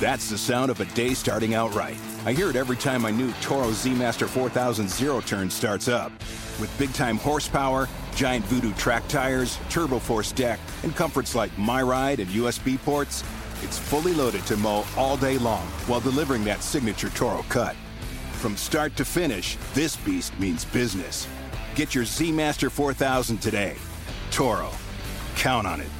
That's the sound of a day starting out right. I hear it every time my new Toro Z Master 4000 zero turn starts up. With big time horsepower, giant Voodoo track tires, turbo force deck, and comforts like MyRide and USB ports, it's fully loaded to mow all day long while delivering that signature Toro cut. From start to finish, this beast means business. Get your Z Master 4000 today. Toro. Count on it.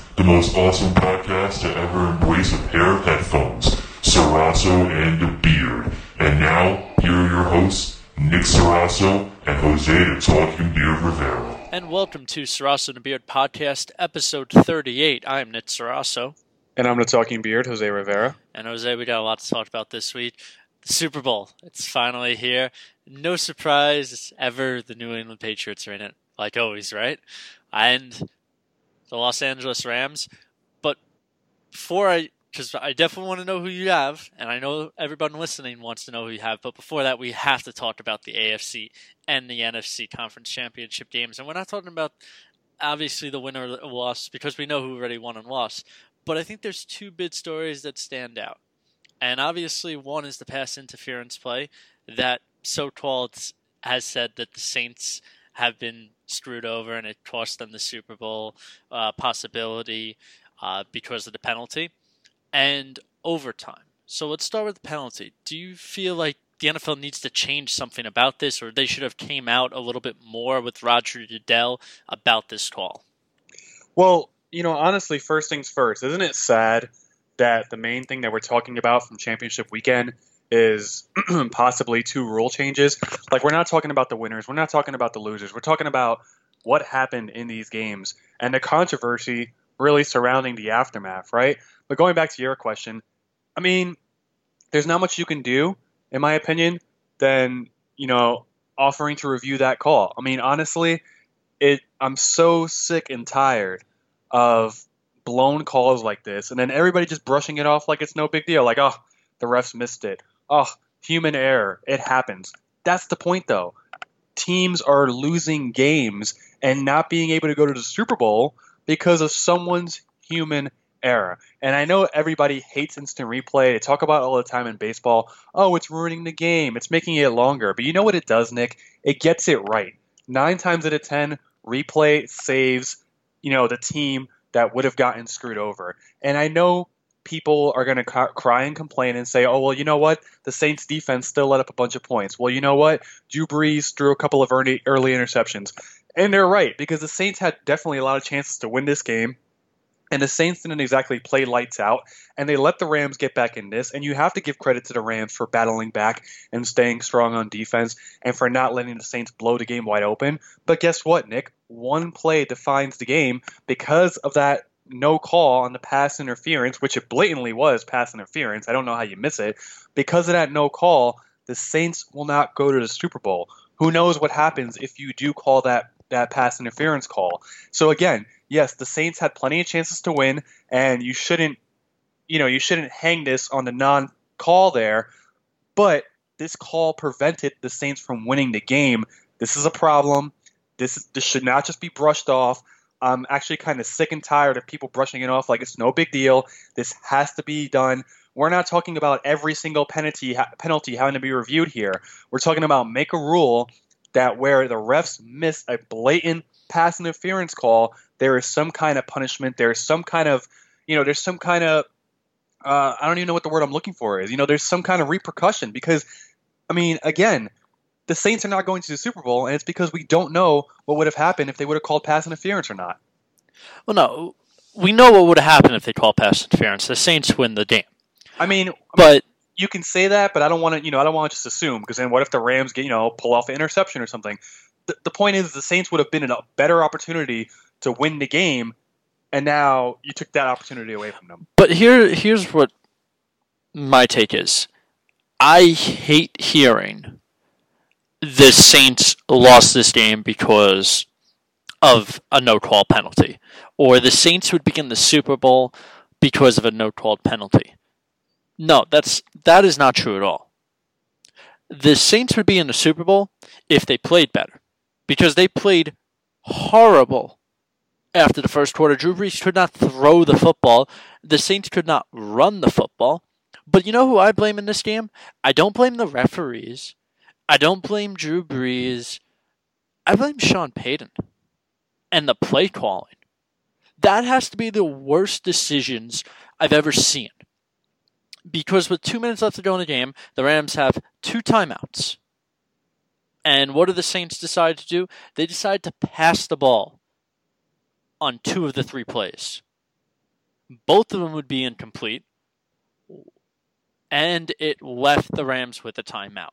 the most awesome podcast to ever embrace a pair of headphones, Sarasso and the Beard. And now, here are your hosts, Nick Sarasso and Jose the Talking Beard Rivera. And welcome to Sarasso and the Beard Podcast, episode 38. I am Nick Sarasso. And I'm the Talking Beard, Jose Rivera. And Jose, we got a lot to talk about this week. The Super Bowl, it's finally here. No surprise ever, the New England Patriots are in it, like always, right? And the Los Angeles Rams. But before I, because I definitely want to know who you have, and I know everyone listening wants to know who you have. But before that, we have to talk about the AFC and the NFC Conference Championship games, and we're not talking about obviously the winner or loss because we know who already won and lost. But I think there's two big stories that stand out, and obviously one is the pass interference play that so called has said that the Saints have been screwed over and it cost them the Super Bowl uh, possibility uh, because of the penalty and overtime. So let's start with the penalty. Do you feel like the NFL needs to change something about this, or they should have came out a little bit more with Roger Goodell about this call? Well, you know, honestly, first things first. Isn't it sad that the main thing that we're talking about from championship weekend is possibly two rule changes. Like we're not talking about the winners, we're not talking about the losers. We're talking about what happened in these games and the controversy really surrounding the aftermath, right? But going back to your question, I mean, there's not much you can do, in my opinion, than you know offering to review that call. I mean, honestly, it I'm so sick and tired of blown calls like this, and then everybody just brushing it off like it's no big deal, like oh, the refs missed it, oh, human error. It happens. That's the point, though. Teams are losing games and not being able to go to the Super Bowl because of someone's human error. And I know everybody hates instant replay. They talk about all the time in baseball. Oh, it's ruining the game. It's making it longer. But you know what it does, Nick? It gets it right. Nine times out of ten, replay saves, you know, the team that would have gotten screwed over. And I know people are going to cry and complain and say, oh, well, you know what? The Saints defense still let up a bunch of points. Well, you know what? Drew Brees threw a couple of early, early interceptions. And they're right, because the Saints had definitely a lot of chances to win this game. And the Saints didn't exactly play lights out, and they let the Rams get back in this. And you have to give credit to the Rams for battling back and staying strong on defense and for not letting the Saints blow the game wide open. But guess what, Nick? One play defines the game because of that no call on the pass interference, which it blatantly was pass interference. I don't know how you miss it. Because of that no call, the Saints will not go to the Super Bowl. Who knows what happens if you do call that that pass interference call? So again, yes, the Saints had plenty of chances to win, and you shouldn't, you know, you shouldn't hang this on the non-call there. But this call prevented the Saints from winning the game. This is a problem. This this should not just be brushed off. I'm actually kind of sick and tired of people brushing it off like it's no big deal. This has to be done. We're not talking about every single penalty penalty having to be reviewed here. We're talking about make a rule that where the refs miss a blatant pass interference call, there is some kind of punishment. There is some kind of, you know, there's some kind of, uh, I don't even know what the word I'm looking for is. You know, there's some kind of repercussion because, I mean, again, the Saints are not going to the Super Bowl, and it's because we don't know what would have happened if they would have called pass interference or not. Well, no, we know what would have happened if they called pass interference. The Saints win the game. I mean, but you can say that, but I don't want to. You know, I don't want to just assume because then what if the Rams get you know pull off an interception or something? The, the point is, the Saints would have been in a better opportunity to win the game, and now you took that opportunity away from them. But here, here's what my take is. I hate hearing the Saints lost this game because of a no call penalty, or the Saints would begin the Super Bowl because of a no call penalty. No, that's that is not true at all. The Saints would be in the Super Bowl if they played better, because they played horrible after the first quarter. Drew Brees could not throw the football. The Saints could not run the football. But you know who I blame in this game? I don't blame the referees. I don't blame Drew Brees. I blame Sean Payton and the play calling. That has to be the worst decisions I've ever seen. Because with two minutes left to go in the game, the Rams have two timeouts. And what do the Saints decide to do? They decide to pass the ball on two of the three plays. Both of them would be incomplete, and it left the Rams with a timeout.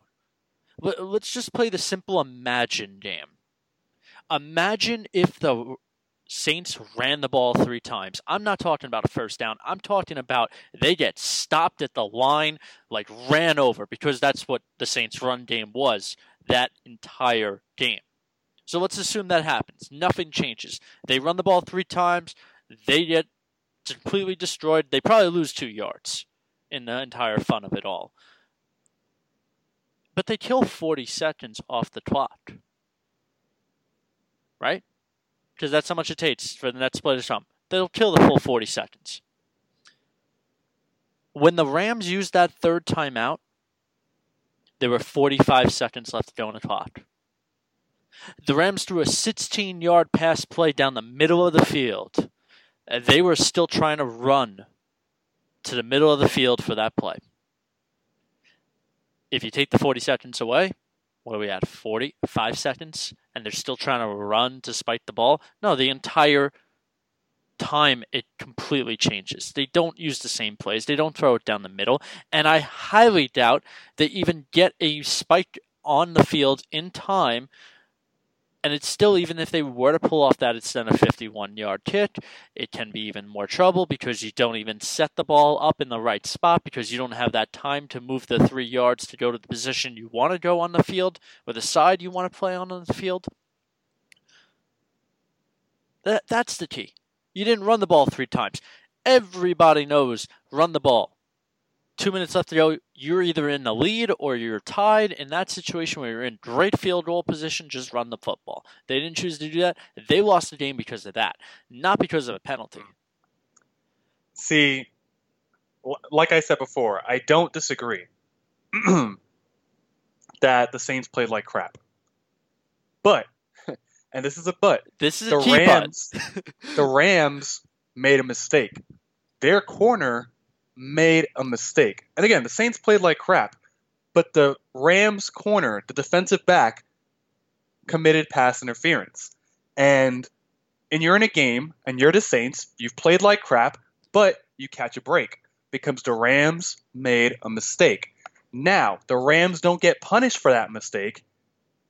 Let's just play the simple imagine game. Imagine if the Saints ran the ball three times. I'm not talking about a first down. I'm talking about they get stopped at the line, like ran over, because that's what the Saints' run game was that entire game. So let's assume that happens. Nothing changes. They run the ball three times. They get completely destroyed. They probably lose two yards in the entire fun of it all. But they kill 40 seconds off the clock. Right? Because that's how much it takes for the next play to come. They'll kill the full 40 seconds. When the Rams used that third timeout, there were 45 seconds left to go on the clock. The Rams threw a 16 yard pass play down the middle of the field. They were still trying to run to the middle of the field for that play. If you take the 40 seconds away, what are we at? 45 seconds? And they're still trying to run to spike the ball? No, the entire time it completely changes. They don't use the same plays, they don't throw it down the middle. And I highly doubt they even get a spike on the field in time and it's still even if they were to pull off that it's then a 51 yard kick it can be even more trouble because you don't even set the ball up in the right spot because you don't have that time to move the three yards to go to the position you want to go on the field or the side you want to play on on the field. That, that's the key. You didn't run the ball three times. Everybody knows run the ball two minutes left to go, you're either in the lead or you're tied. In that situation where you're in great field goal position, just run the football. They didn't choose to do that. They lost the game because of that, not because of a penalty. Hmm. See, like I said before, I don't disagree that the Saints played like crap. But, and this is a but, this is the a Rams, the Rams made a mistake. Their corner made a mistake. And again, the Saints played like crap, but the Rams corner, the defensive back, committed pass interference. And and you're in a game and you're the Saints, you've played like crap, but you catch a break because the Rams made a mistake. Now, the Rams don't get punished for that mistake.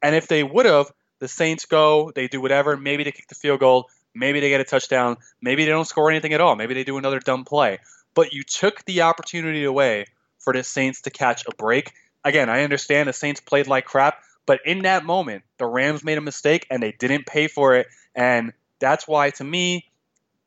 And if they would have, the Saints go, they do whatever, maybe they kick the field goal, maybe they get a touchdown, maybe they don't score anything at all, maybe they do another dumb play but you took the opportunity away for the Saints to catch a break. Again, I understand the Saints played like crap, but in that moment, the Rams made a mistake and they didn't pay for it. And that's why, to me,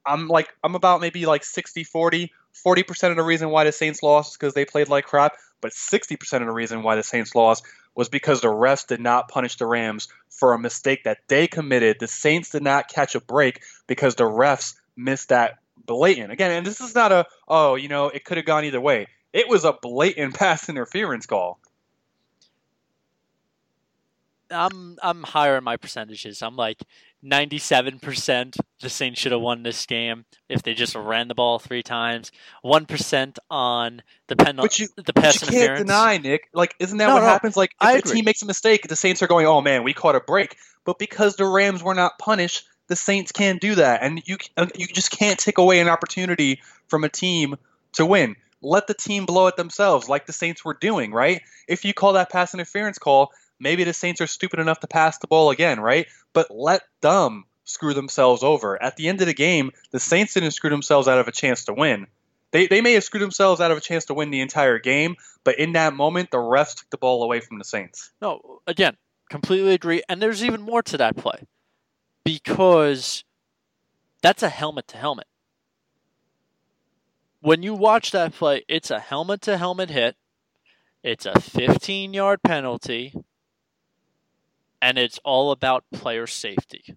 I'm like, I'm about maybe like 60 40. 40% of the reason why the Saints lost is because they played like crap, but 60% of the reason why the Saints lost was because the refs did not punish the Rams for a mistake that they committed. The Saints did not catch a break because the refs missed that blatant. Again, and this is not a oh, you know, it could have gone either way. It was a blatant pass interference call. I'm I'm higher in my percentages. I'm like 97% the Saints should have won this game if they just ran the ball three times. 1% on the penalty the pass but you can't deny, Nick. Like isn't that no, what no, happens like if a team makes a mistake, the Saints are going, "Oh man, we caught a break." But because the Rams were not punished, the Saints can't do that, and you uh, you just can't take away an opportunity from a team to win. Let the team blow it themselves, like the Saints were doing, right? If you call that pass interference call, maybe the Saints are stupid enough to pass the ball again, right? But let them screw themselves over. At the end of the game, the Saints didn't screw themselves out of a chance to win. They, they may have screwed themselves out of a chance to win the entire game, but in that moment, the refs took the ball away from the Saints. No, again, completely agree. And there's even more to that play because that's a helmet to helmet. When you watch that play, it's a helmet to helmet hit, it's a 15 yard penalty, and it's all about player safety.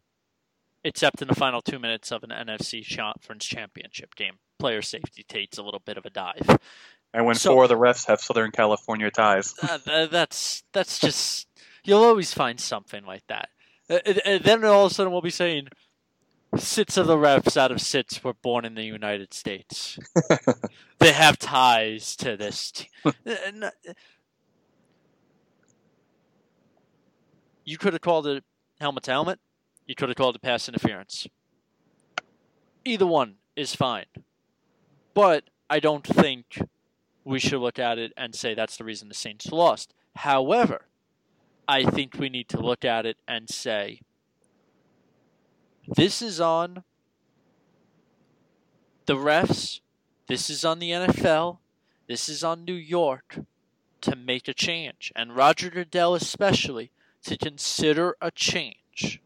Except in the final two minutes of an NFC Conference Championship game, player safety takes a little bit of a dive. And when So- four of the refs have Southern California ties. Uh, that's that's just you'll always find something like that. Uh, uh, then all of a sudden we'll be saying six of the refs out of six were born in the United States. they have ties to this. Te- Uh, you could have called it helmet to helmet. You could have called it pass interference. Either one is fine, but I don't think we should look at it and say that's the reason the Saints lost. However, I think we need to look at it and say this is on the refs, this is on the NFL, this is on New York to make a change, and Roger Goodell especially to consider a change.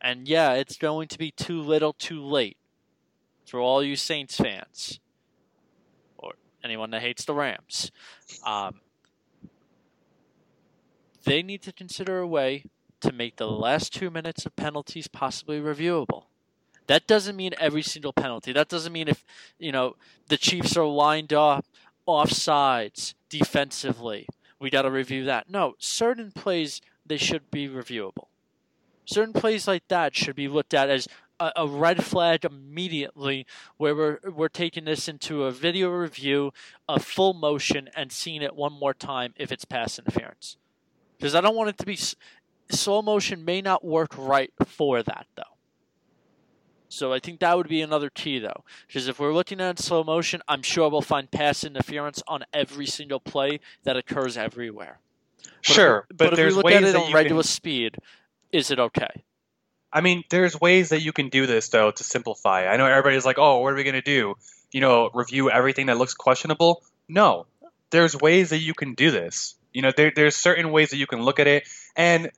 And yeah, it's going to be too little, too late for all you Saints fans or anyone that hates the Rams. Um, they need to consider a way to make the last two minutes of penalties possibly reviewable. That doesn't mean every single penalty. That doesn't mean if you know the Chiefs are lined up offsides defensively, we got to review that. No, certain plays they should be reviewable. Certain plays like that should be looked at as a, a red flag immediately, where we're we're taking this into a video review, a full motion, and seeing it one more time if it's pass interference. Because I don't want it to be s- slow motion. May not work right for that though. So I think that would be another key though, because if we're looking at slow motion, I'm sure we'll find pass interference on every single play that occurs everywhere. But if we- Sure, but, if there's we look ways at it that on you regular can, speed, is it okay? I mean, there's ways that you can do this though to simplify. I know everybody's like, "Oh, what are we going to do? You know, review everything that looks questionable?" No. There's ways that you can do this. You know, there, there's certain ways that you can look at it and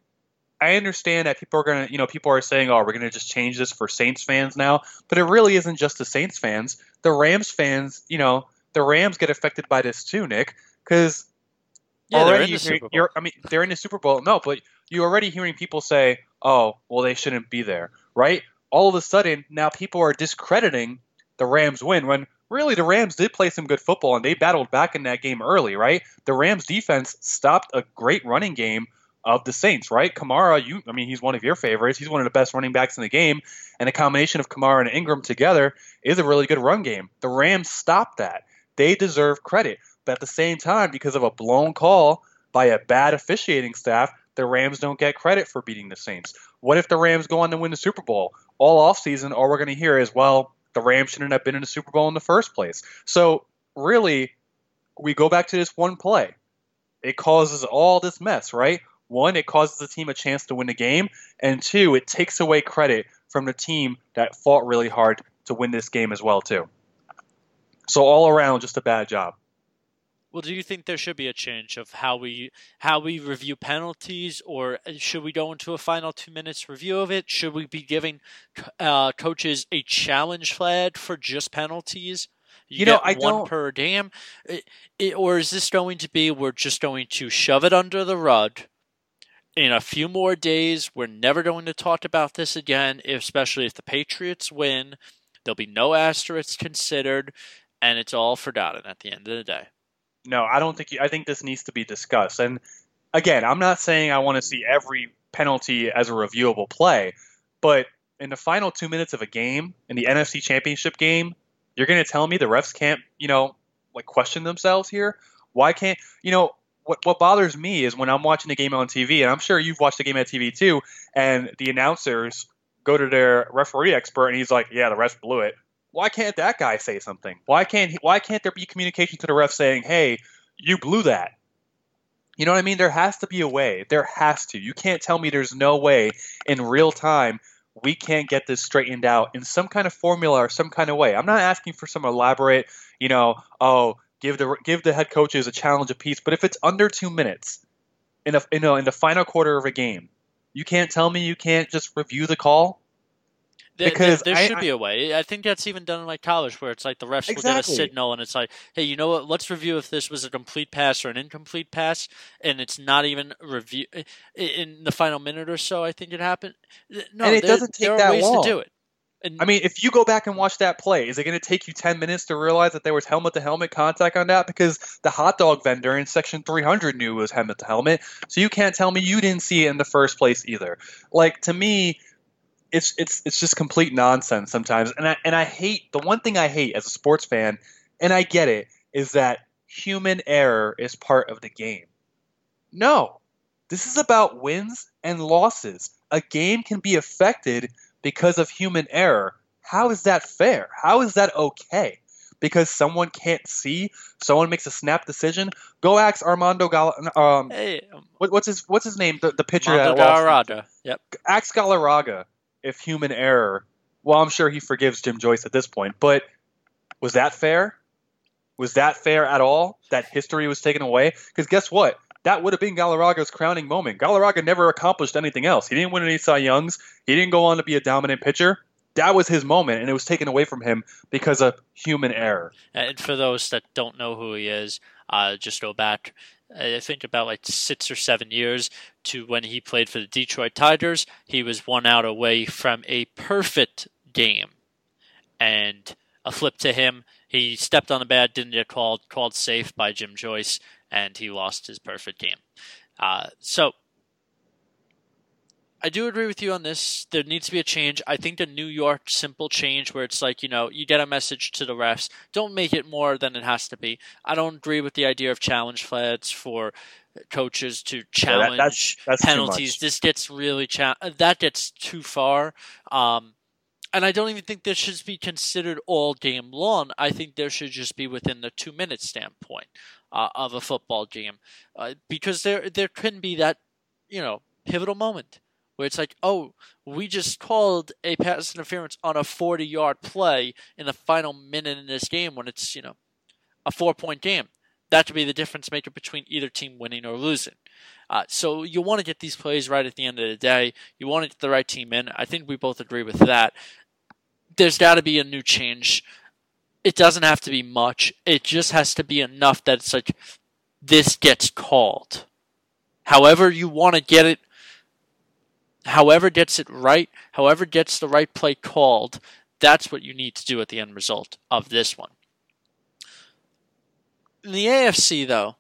I understand that people are going to, you know, people are saying, "Oh, we're going to just change this for Saints fans now." But it really isn't just the Saints fans. The Rams fans, you know, the Rams get affected by this too, Nick, cuz Yeah, already you're- you're- I mean, they're in the Super Bowl. No, but you're already hearing people say, "Oh, well, they shouldn't be there," right? All of a sudden, now people are discrediting the Rams' win when really the Rams did play some good football and they battled back in that game early, right? The Rams' defense stopped a great running game of the Saints, right? Kamara, you, I mean, he's one of your favorites. He's one of the best running backs in the game, and a combination of Kamara and Ingram together is a really good run game. The Rams stopped that. They deserve credit, but at the same time, because of a blown call by a bad officiating staff, the Rams don't get credit for beating the Saints. What if the Rams go on to win the Super Bowl? All offseason, all we're going to hear is, well, the Rams shouldn't have been in the Super Bowl in the first place. So, really, we go back to this one play. It causes all this mess, right? One, it causes the team a chance to win the game, and two, it takes away credit from the team that fought really hard to win this game as well, too. So all around, just a bad job. Well, do you think there should be a change of how we how we review penalties, or uh, should we go into a final two minutes review of it? Should we be giving uh, coaches a challenge flag for just penalties? You know, get I one don't- per game, It- it- or is this going to be we're just going to shove it under the rug? In a few more days, we're never going to talk about this again. Especially if the Patriots win, there'll be no asterisks considered, and it's all forgotten at the end of the day. No, I don't think. You, I think this needs to be discussed. And again, I'm not saying I want to see every penalty as a reviewable play, but in the final two minutes of a game, in the NFC Championship game, you're going to tell me the refs can't, you know, like question themselves here? Why can't you know? What, what bothers me is when I'm watching the game on TV, and I'm sure you've watched the game on TV too, and the announcers go to their referee expert, and he's like, "Yeah, the refs blew it." Why can't that guy say something? Why can't he, why can't there be communication to the ref saying, "Hey, you blew that"? You know what I mean? There has to be a way. There has to. You can't tell me there's no way in real time we can't get this straightened out in some kind of formula or some kind of way. I'm not asking for some elaborate, you know, oh, give the give the head coaches a challenge apiece. But if it's under two minutes in a you know in the final quarter of a game, you can't tell me you can't just review the call. There, Because there, there I- should I- be a way. I think that's even done in like college, where it's like the refs will get a signal, and it's like, hey, you know what? Let's review if this was a complete pass or an incomplete pass, and it's not even review in the final minute or so. I think it happened. No, And it there, doesn't take there are that ways long. to do it. And I mean, if you go back and watch that play, is it going to take you 10 minutes to realize that there was helmet to helmet contact on that? Because the hot dog vendor in section 300 knew it was helmet to helmet. So you can't tell me you didn't see it in the first place either. Like, to me, it's it's it's just complete nonsense sometimes. And I, and I hate the one thing I hate as a sports fan, and I get it, is that human error is part of the game. No, this is about wins and losses. A game can be affected because of human error. How is that fair? How is that okay? Because someone can't see, someone makes a snap decision. Go ask Armando Gal- um, hey, um, what, what's his what's his name? The, the pitcher lost. Galarraga. Yep. Ask Galarraga if human error. Well, I'm sure he forgives Jim Joyce at this point, but was that fair? Was that fair at all? That history was taken away? Because guess what? That would have been Galarraga's crowning moment. Galarraga never accomplished anything else. He didn't win any Cy Youngs. He didn't go on to be a dominant pitcher. That was his moment, and it was taken away from him because of human error. And for those that don't know who he is, uh, just go back, I think about like six or seven years to when he played for the Detroit Tigers. He was one out away from a perfect game, and a flip to him. He stepped on the bat, didn't get called, called safe by Jim Joyce, and he lost his perfect game. Uh, so I do agree with you on this. There needs to be a change. I think the New York simple change where it's like, you know, you get a message to the refs. Don't make it more than it has to be. I don't agree with the idea of challenge flags for coaches to Yeah, that- challenge that's that's penalties. This gets really cha- that gets too far. Um, and I don't even think this should be considered all game long. I think there should just be within the two minute standpoint uh, of a football game, uh, because there there can be that you know pivotal moment where it's like, oh, we just called a pass interference on a forty yard play in the final minute in this game when it's you know a four point game. That could be the difference maker between either team winning or losing. Uh, so you want to get these plays right at the end of the day. You want to get the right team in. I think we both agree with that. There's got to be a new change. It doesn't have to be much. It just has to be enough that it's like this gets called. However you want to get it, however gets it right, however gets the right play called, that's what you need to do at the end result of this one. In the AFC, though,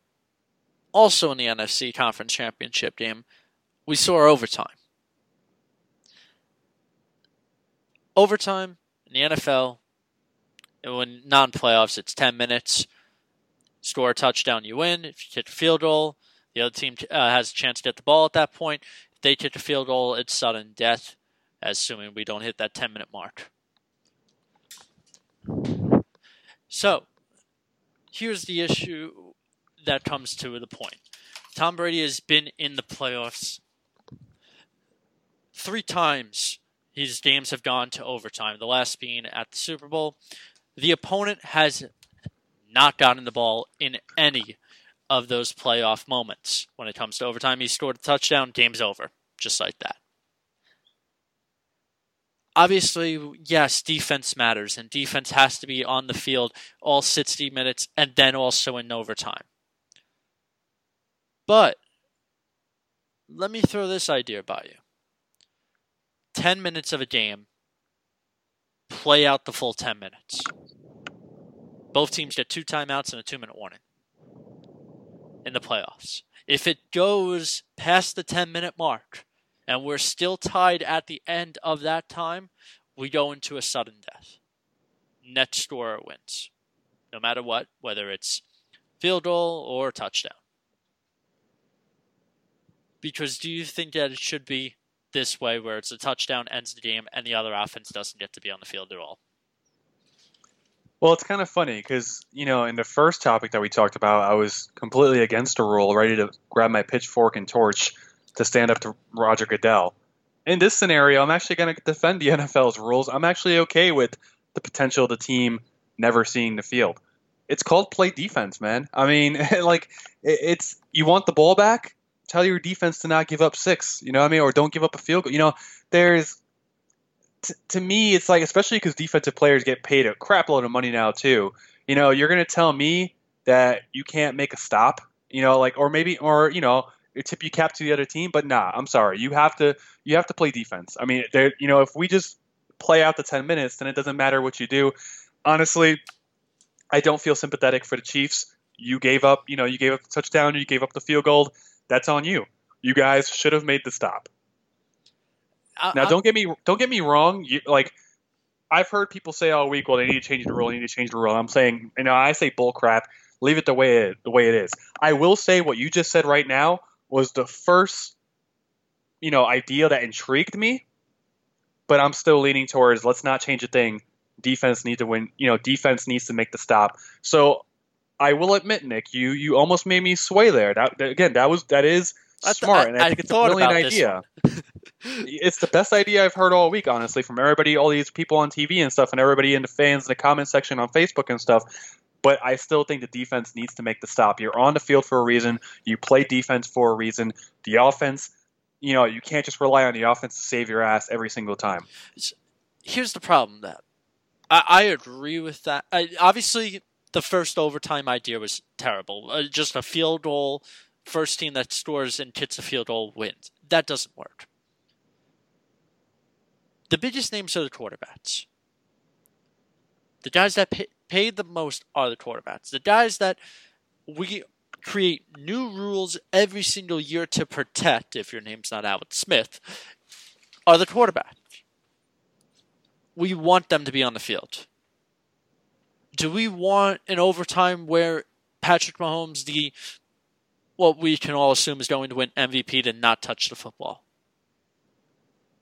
also in the NFC Conference Championship game, we saw overtime. Overtime in the NFL, when non playoffs, it's 10 minutes. Score a touchdown, you win. If you kick a field goal, the other team uh, has a chance to get the ball at that point. They kick a field goal, it's sudden death, assuming we don't hit that 10 minute mark. So, here's the issue that comes to the point. Tom Brady has been in the playoffs three times. His games have gone to overtime, the last being at the Super Bowl. The opponent has not gotten the ball in any of those playoff moments. When it comes to overtime, he scored a touchdown, game's over. Just like that. Obviously, yes, defense matters, and defense has to be on the field all 60 minutes and then also in overtime. But let me throw this idea by you 10 minutes of a game, play out the full 10 minutes. Both teams get two timeouts and a two minute warning in the playoffs. If it goes past the 10 minute mark and we're still tied at the end of that time, we go into a sudden death. Net scorer wins, no matter what, whether it's field goal or touchdown. Because do you think that it should be this way where it's a touchdown ends the game and the other offense doesn't get to be on the field at all? Well, it's kind of funny because, you know, in the first topic that we talked about, I was completely against a rule, ready to grab my pitchfork and torch to stand up to Roger Goodell. in this scenario, I'm actually going to defend the NFL's rules. I'm actually okay with the potential of the team never seeing the field. It's called play defense, man. I mean, like it's you want the ball back, tell your defense to not give up six. You know what I mean, or don't give up a field goal. You know, there's t- to me, it's like especially because defensive players get paid a crap load of money now too. You know, you're going to tell me that you can't make a stop. You know, like or maybe or you know tip you cap to the other team. But nah, I'm sorry. You have to you have to play defense. I mean, there you know if we just play out the 10 minutes, then it doesn't matter what you do. Honestly, I don't feel sympathetic for the Chiefs. You gave up, you know, you gave up the touchdown, you gave up the field goal. That's on you. You guys should have made the stop. I, Now, don't get me don't get me wrong. You, like I've heard people say all week, well, they need to change the rule. They need to change the rule. I'm saying, you know, I say bull crap. Leave it the way it the way it is. I will say what you just said right now was the first, you know, idea that intrigued me. But I'm still leaning towards let's not change a thing. Defense needs to win. You know, defense needs to make the stop. So I will admit, Nick, you you almost made me sway there. That, that- again, that was that is I th- smart, I- and I I think it's a brilliant idea it's the best idea I've heard all week, honestly, from everybody, all these people on TV and stuff, and everybody in the fans in the comment section on Facebook and stuff. But I still think the defense needs to make the stop. You're on the field for a reason. You play defense for a reason. The offense, you know, you can't just rely on the offense to save your ass every single time. here's the problem that I, I agree with that. I, obviously, the first overtime idea was terrible. Uh, just a field goal, first team that scores and kicks a field goal wins. That doesn't work. The biggest names are the quarterbacks. The guys that pay, paid the most are the quarterbacks. The guys that we create new rules every single year to protect, if your name's not Albert Smith, are the quarterbacks we want them to be on the field. Do we want an overtime where Patrick Mahomes, the what we can all assume is going to win MVP, to not touch the football?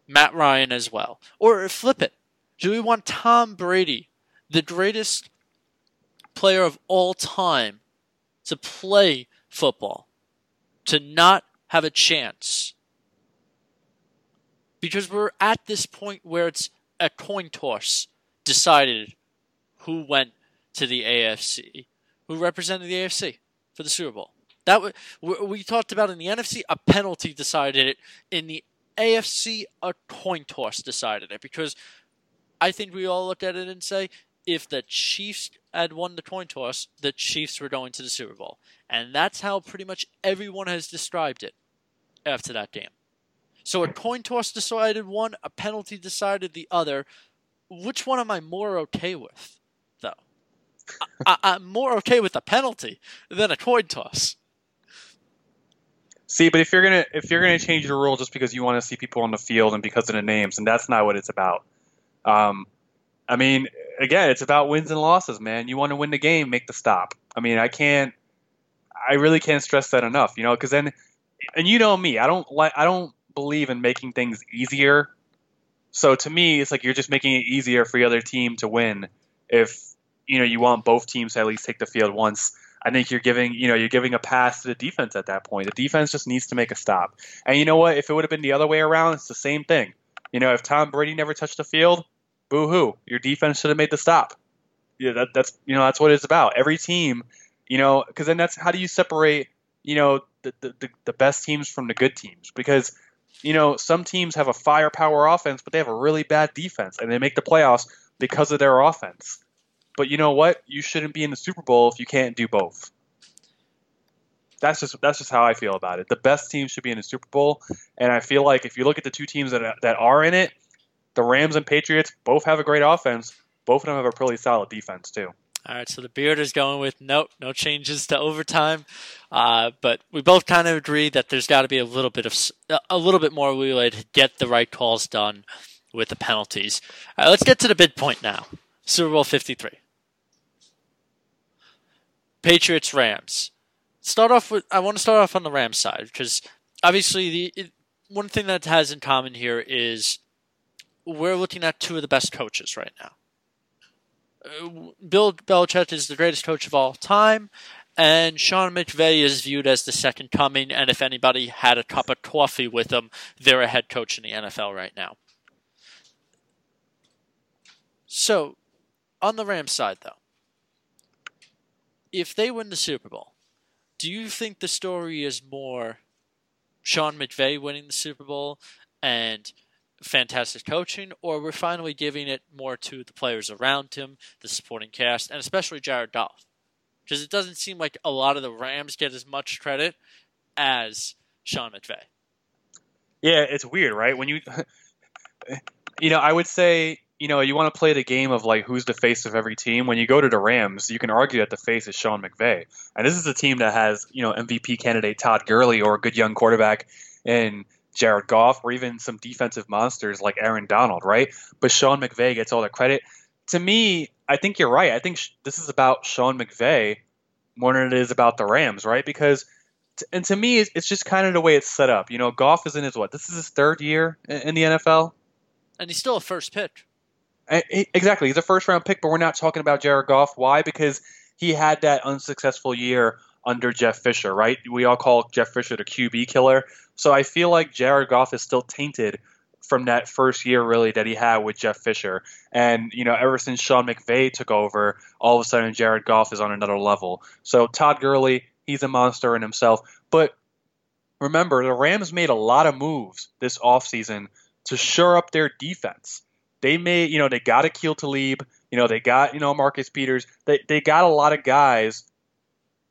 Matt Ryan as well. Or flip it. Do we want Tom Brady, the greatest player of all time, to play football, to not have a chance? Because we're at this point where it's a coin toss decided who went to the AFC, who represented the AFC for the Super Bowl. That we talked about in the NFC, a penalty decided it. In the AFC, a coin toss decided it because I think we all looked at it and say if the Chiefs had won the coin toss, the Chiefs were going to the Super Bowl, and that's how pretty much everyone has described it after that game. So a coin toss decided one, a penalty decided the other. Which one am I more okay with, though? I, I'm more okay with a penalty than a coin toss. See, but if you're gonna if you're gonna change the rule just because you want to see people on the field and because of the names, and that's not what it's about. Um, I mean, again, it's about wins and losses, man. You want to win the game, make the stop. I mean, I can't, I really can't stress that enough, you know, because then, and you know me, I don't like, I don't believe in making things easier. So to me, it's like you're just making it easier for the other team to win if you know you want both teams to at least take the field once. I think you're giving you know you're giving a pass to the defense at that point. The defense just needs to make a stop. And you know what? If it would have been the other way around, it's the same thing. You know, if Tom Brady never touched the field, boo hoo, your defense should have made the stop. Yeah, that, that's you know that's what it's about. Every team, you know, because then that's how do you separate you know the, the the the best teams from the good teams because you know some teams have a firepower offense but they have a really bad defense and they make the playoffs because of their offense. But you know what? You shouldn't be in the Super Bowl if you can't do both. That's just that's just how I feel about it. The best team should be in the Super Bowl, and I feel like if you look at the two teams that that are in it, the Rams and Patriots both have a great offense. Both of them have a pretty solid defense too. All right, so the beard is going with nope, no changes to overtime, uh, but we both kind of agree that there's got to be a little bit of a little bit more leeway to get the right calls done with the penalties. All right, let's get to the bid point now. Super Bowl Fifty Three. Patriots Rams. Start off with I want to start off on the Rams side because obviously the it, one thing that has in common here is we're looking at two of the best coaches right now. Uh, Bill Belichick is the greatest coach of all time, And Sean McVay is viewed as the second coming, and if anybody had a cup of coffee with him, they're a head coach in the NFL right now. So, on the Rams side, though, if they win the Super Bowl, do you think the story is more Sean McVay winning the Super Bowl and fantastic coaching, or we're finally giving it more to the players around him, the supporting cast, and especially Jared Goff? Because it doesn't seem like a lot of the Rams get as much credit as Sean McVay. Yeah, it's weird, right? When you, you know, I would say, you know, you want to play the game of like who's the face of every team. When you go to the Rams, you can argue that the face is Sean McVay, and this is a team that has, you know, MVP candidate Todd Gurley or a good young quarterback in Jared Goff, or even some defensive monsters like Aaron Donald, right? But Sean McVay gets all the credit. To me, I think you're right. I think sh- this is about Sean McVay more than it is about the Rams, right? Because and to me, it's just kind of the way it's set up. You know, Goff is in his what? This is his third year in the NFL, and he's still a first pick. Exactly, he's a first round pick, but we're not talking about Jared Goff. Why? Because he had that unsuccessful year under Jeff Fisher, right? We all call Jeff Fisher the QB killer. So I feel like Jared Goff is still tainted from that first year really that he had with Jeff Fisher. And, you know, ever since Sean McVay took over, all of a sudden Jared Goff is on another level. So Todd Gurley, he's a monster in himself. But remember, the Rams made a lot of moves this offseason to shore up their defense. They made, you know, they got Aqib Talib, you know, they got, you know, Marcus Peters. They, they got a lot of guys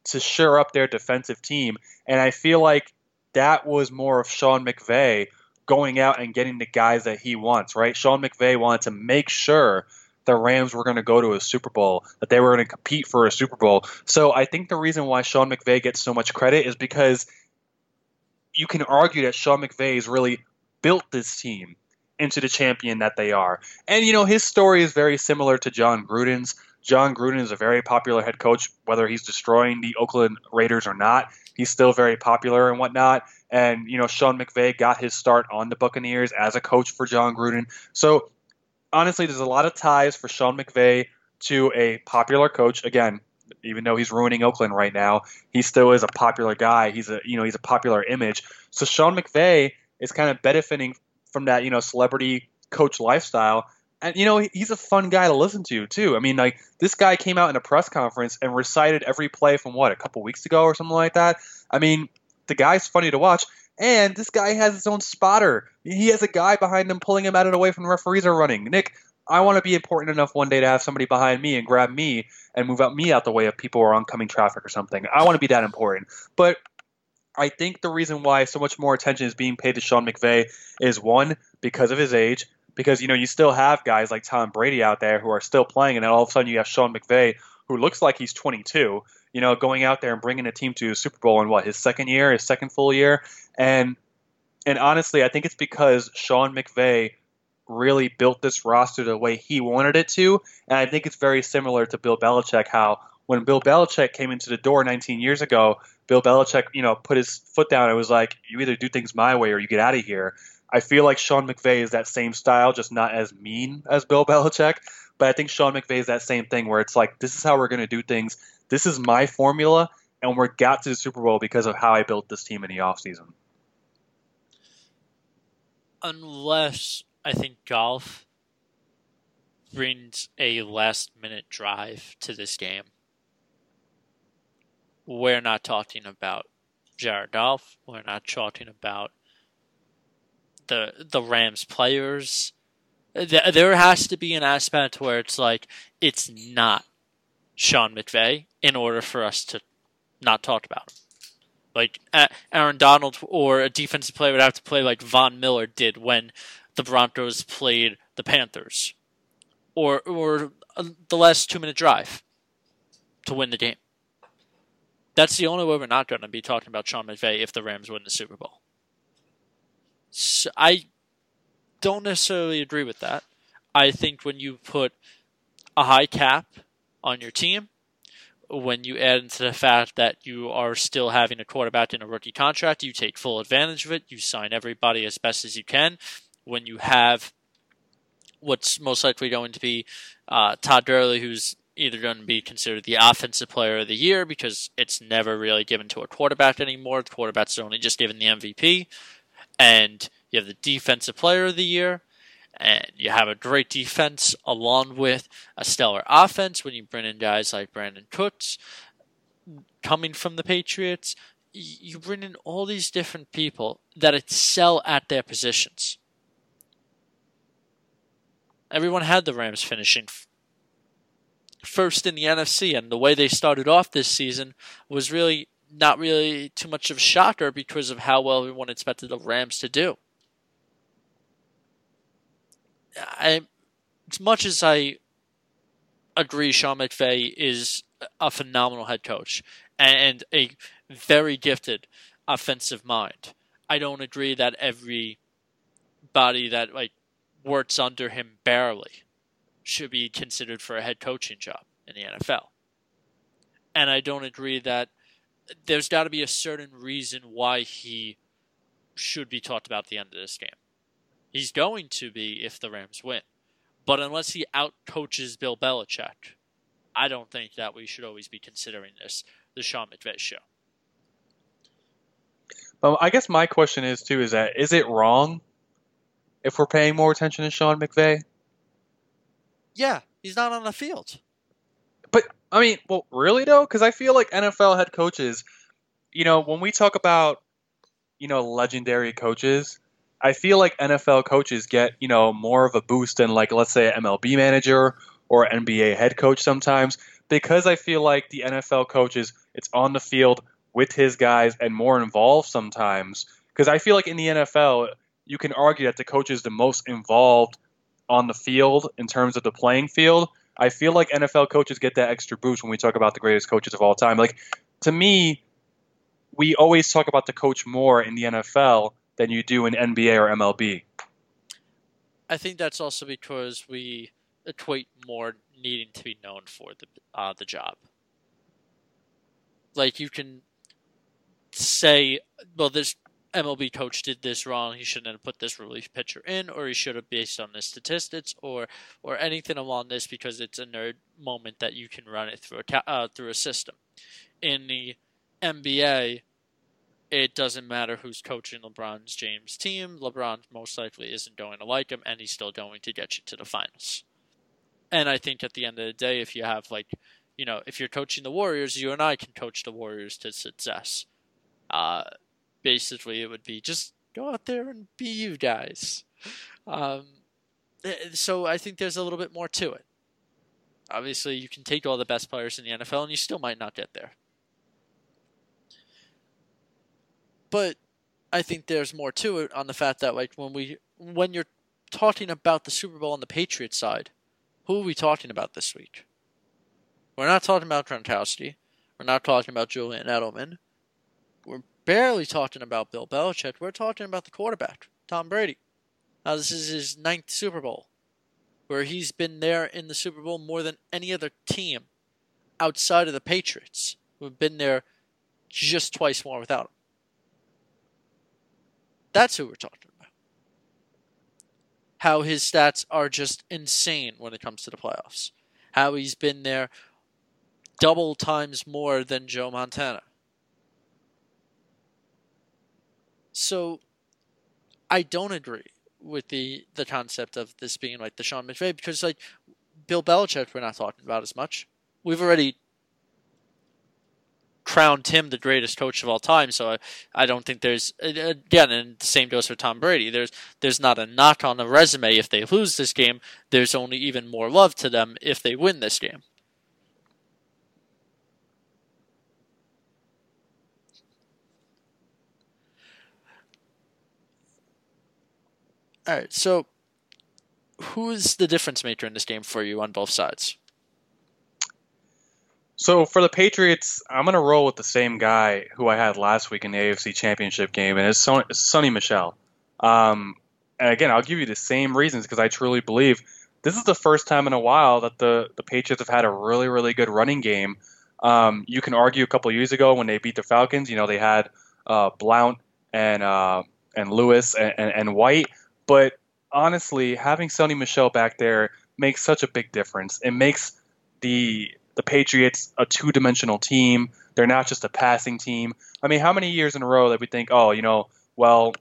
to shore up their defensive team. And I feel like that was more of Sean McVay going out and getting the guys that he wants, right? Sean McVay wanted to make sure the Rams were going to go to a Super Bowl, that they were going to compete for a Super Bowl. So I think the reason why Sean McVay gets so much credit is because you can argue that Sean McVay has really built this team into the champion that they are. And, you know, his story is very similar to Jon Gruden's. Jon Gruden is a very popular head coach, whether he's destroying the Oakland Raiders or not. He's still very popular and whatnot. And, you know, Sean McVay got his start on the Buccaneers as a coach for Jon Gruden. So, honestly, there's a lot of ties for Sean McVay to a popular coach. Again, even though he's ruining Oakland right now, he still is a popular guy. He's a, you know, he's a popular image. So Sean McVay is kind of benefiting from that, you know, celebrity coach lifestyle. And you know, he's a fun guy to listen to too. I mean, like this guy came out in a press conference and recited every play from what a couple weeks ago or something like that. I mean, the guy's funny to watch. And this guy has his own spotter. He has a guy behind him pulling him out of the way from referees are running. Nick, I want to be important enough one day to have somebody behind me and grab me and move out me out the way of people are oncoming traffic or something. I want to be that important. But I think the reason why so much more attention is being paid to Sean McVay is one, because of his age, because you know you still have guys like Tom Brady out there who are still playing, and then all of a sudden you have Sean McVay who looks like he's 22 you know, going out there and bringing a team to a Super Bowl in what his second year, his second full year, and and honestly, I think it's because Sean McVay really built this roster the way he wanted it to, and I think it's very similar to Bill Belichick. How when Bill Belichick came into the door 19 years ago, Bill Belichick, you know, put his foot down and was like, "You either do things my way or you get out of here." I feel like Sean McVay is that same style, just not as mean as Bill Belichick. But I think Sean McVay is that same thing where it's like, this is how we're going to do things this is my formula, and we got to the Super Bowl because of how I built this team in the offseason. Unless I think Goff brings a last minute drive to this game. We're not talking about Jared Goff. We're not talking about the the Rams players. There has to be an aspect where it's like it's not Sean McVay in order for us to not talk about him. Like Aaron Donald or a defensive player would have to play like Von Miller did when the Broncos played the Panthers, or or uh, the last two minute drive to win the game. That's the only way we're not going to be talking about Sean McVay if the Rams win the Super Bowl. So I don't necessarily agree with that. I think when you put a high cap on your team. When you add into the fact that you are still having a quarterback in a rookie contract, you take full advantage of it. You sign everybody as best as you can. When you have what's most likely going to be uh, Todd Gurley, who's either going to be considered the offensive player of the year because it's never really given to a quarterback anymore. The quarterback's are only just given the MVP. And you have the defensive player of the year. And you have a great defense along with a stellar offense when you bring in guys like Brandin Cooks coming from the Patriots. You bring in all these different people that excel at their positions. Everyone had the Rams finishing first in the NFC, and the way they started off this season was really not really too much of a shocker because of how well everyone expected the Rams to do. I, as much as I agree, Sean McVay is a phenomenal head coach and a very gifted offensive mind. I don't agree that every body that like works under him barely should be considered for a head coaching job in the NFL. And I don't agree that there's got to be a certain reason why he should be talked about at the end of this game. He's going to be if the Rams win. But unless he outcoaches Bill Belichick, I don't think that we should always be considering this the Sean McVay show. Well, I guess my question is too: is that is it wrong if we're paying more attention to Sean McVay? Yeah, he's not on the field. But I mean, well, really though, because I feel like NFL head coaches, you know, when we talk about, you know, legendary coaches, I feel like NFL coaches get, you know, more of a boost than like let's say MLB manager or NBA head coach sometimes. Because I feel like the NFL coaches it's on the field with his guys and more involved sometimes. Because I feel like in the NFL you can argue that the coach is the most involved on the field in terms of the playing field. I feel like NFL coaches get that extra boost when we talk about the greatest coaches of all time. Like to me, we always talk about the coach more in the NFL than you do in NBA or MLB. I think that's also because we equate more needing to be known for the uh, the job. Like you can say, well, this MLB coach did this wrong. He shouldn't have put this relief pitcher in, or he should have based on the statistics, or or anything along this because it's a nerd moment that you can run it through a uh, through a system. In the NBA, it doesn't matter who's coaching LeBron's James team. LeBron most likely isn't going to like him, and he's still going to get you to the finals. And I think at the end of the day, if you have like, you know, if you're coaching the Warriors, you and I can coach the Warriors to success. Uh, basically, it would be just go out there and be you guys. Um, eh, so I think there's a little bit more to it. Obviously, you can take all the best players in the NFL, and you still might not get there. But I think there's more to it on the fact that like when we when you're talking about the Super Bowl on the Patriots side, who are we talking about this week? We're not talking about Gronkowski. We're not talking about Julian Edelman. We're barely talking about Bill Belichick. We're talking about the quarterback, Tom Brady. Now, this is his ninth Super Bowl, where he's been there in the Super Bowl more than any other team outside of the Patriots, who've been there just twice more without him. That's who we're talking about. how his stats are just insane when it comes to the playoffs. How he's been there double times more than Joe Montana. So I don't agree with the the concept of this being like the Sean McVay because like Bill Belichick we're not talking about as much. We've already crowned him the greatest coach of all time. So I, I don't think there's again, and the same goes for Tom Brady. There's there's not a knock on the resume if they lose this game. There's only even more love to them if they win this game. All right, so who is the difference maker in this game for you on both sides? So for the Patriots, I'm going to roll with the same guy who I had last week in the AFC Championship game, and it's Sony, Michel. Um, and again, I'll give you the same reasons because I truly believe this is the first time in a while that the, the Patriots have had a really, really good running game. Um, you can argue a couple years ago when they beat the Falcons, you know, they had uh, Blount and uh, and Lewis and, and, and White, but honestly, having Sony Michel back there makes such a big difference. It makes the the Patriots a two dimensional team. They're not just a passing team. I mean, how many years in a row that we think, oh, you know, well,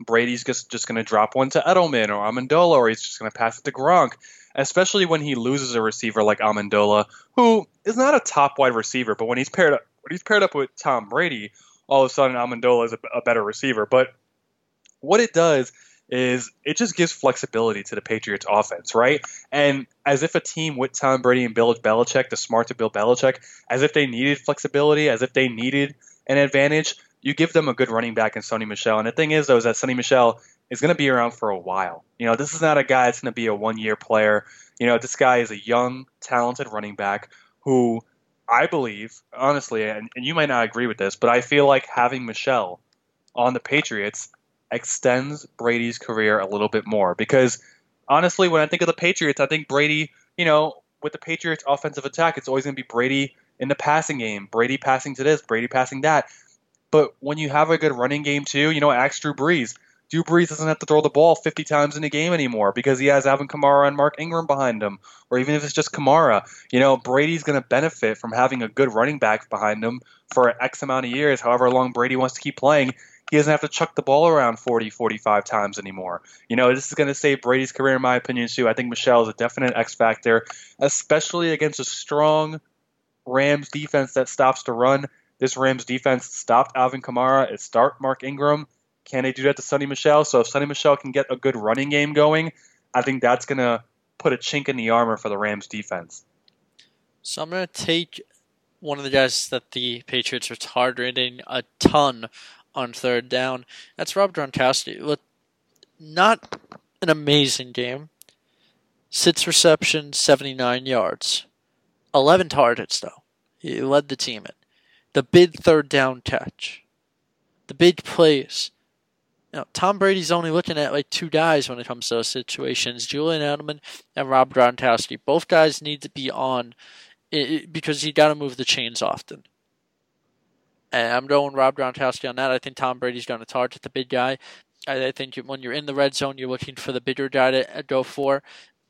Brady's just just going to drop one to Edelman or Amendola, or he's just going to pass it to Gronk. Especially when he loses a receiver like Amendola, who is not a top wide receiver, but when he's paired up when he's paired up with Tom Brady, all of a sudden Amendola is a, a better receiver. But what it does is it just gives flexibility to the Patriots offense, right? And as if a team with Tom Brady and Bill Belichick, the smart to Bill Belichick, as if they needed flexibility, as if they needed an advantage, you give them a good running back in Sony Michel. And the thing is, though, is that Sony Michel is going to be around for a while. You know, this is not a guy that's going to be a one year player. You know, this guy is a young, talented running back who I believe, honestly, and, and you might not agree with this, but I feel like having Michel on the Patriots extends Brady's career a little bit more because honestly, when I think of the Patriots, I think Brady, you know, with the Patriots offensive attack, it's always going to be Brady in the passing game, Brady passing to this, Brady passing that. But when you have a good running game too, you know, ask Drew Brees. Drew Brees doesn't have to throw the ball 50 times in a game anymore because he has Alvin Kamara and Mark Ingram behind him, or even if it's just Kamara. You know, Brady's going to benefit from having a good running back behind him for X amount of years, however long Brady wants to keep playing. He doesn't have to chuck the ball around 40, 45 times anymore. You know, this is going to save Brady's career, in my opinion, too. I think Michel is a definite X factor, especially against a strong Rams defense that stops to run. This Rams defense stopped Alvin Kamara. It start Mark Ingram. Can they do that to Sony Michel? So if Sony Michel can get a good running game going, I think that's going to put a chink in the armor for the Rams defense. So I'm going to take one of the guys that the Patriots are targeting a ton on third down. That's Rob Gronkowski. Not an amazing game. Six receptions, 79 yards. 11 targets, though. He led the team in. The big third down catch. The big plays. Know, Tom Brady's only looking at like two guys when it comes to those situations Julian Edelman and Rob Gronkowski. Both guys need to be on because you got to move the chains often. And I'm going Rob Gronkowski on that. I think Tom Brady's going to target the big guy. I think when you're in the red zone, you're looking for the bigger guy to uh, go for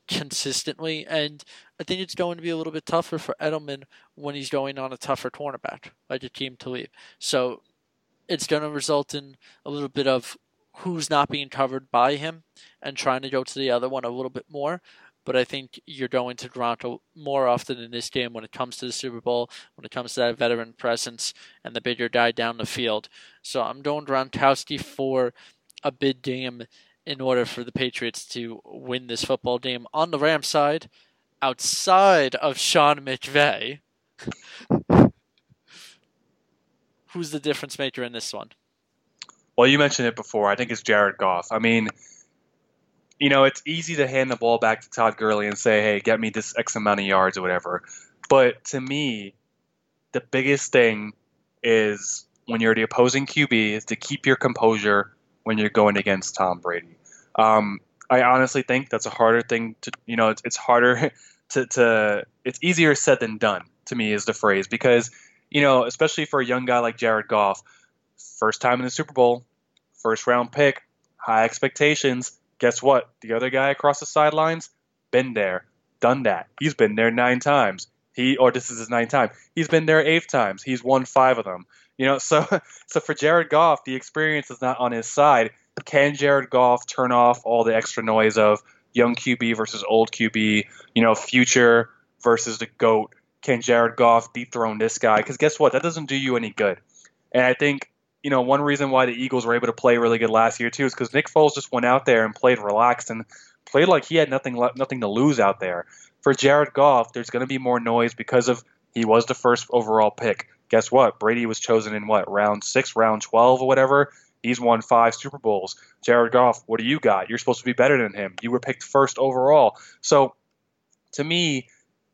consistently. And I think it's going to be a little bit tougher for Edelman when he's going on a tougher cornerback, like Aqib Talib. So it's going to result in a little bit of who's not being covered by him and trying to go to the other one a little bit more but I think you're going to Toronto more often in this game when it comes to the Super Bowl, when it comes to that veteran presence and the bigger guy down the field. So I'm going Gronkowski for a big game in order for the Patriots to win this football game. On the Rams side, outside of Sean McVay, who's the difference maker in this one? Well, you mentioned it before. I think it's Jared Goff. I mean, you know, it's easy to hand the ball back to Todd Gurley and say, hey, get me this X amount of yards or whatever. But to me, the biggest thing is when you're the opposing QB is to keep your composure when you're going against Tom Brady. Um, I honestly think that's a harder thing to, you know, it's, it's harder to, to, it's easier said than done to me is the phrase because, you know, especially for a young guy like Jared Goff, first time in the Super Bowl, first round pick, high expectations Guess what? The other guy across the sidelines, been there, done that. He's been there nine times. He or this is his ninth time. He's been there eight times. He's won five of them. You know, so so for Jared Goff, the experience is not on his side. Can Jared Goff turn off all the extra noise of young QB versus old QB? You know, future versus the goat. Can Jared Goff dethrone this guy? Because guess what? That doesn't do you any good. And I think you know, one reason why the Eagles were able to play really good last year too is because Nick Foles just went out there and played relaxed and played like he had nothing nothing to lose out there. For Jared Goff, there's going to be more noise because of he was the first overall pick. Guess what? Brady was chosen in what round six, round twelve, or whatever. He's won five Super Bowls. Jared Goff, what do you got? You're supposed to be better than him. You were picked first overall. So, to me,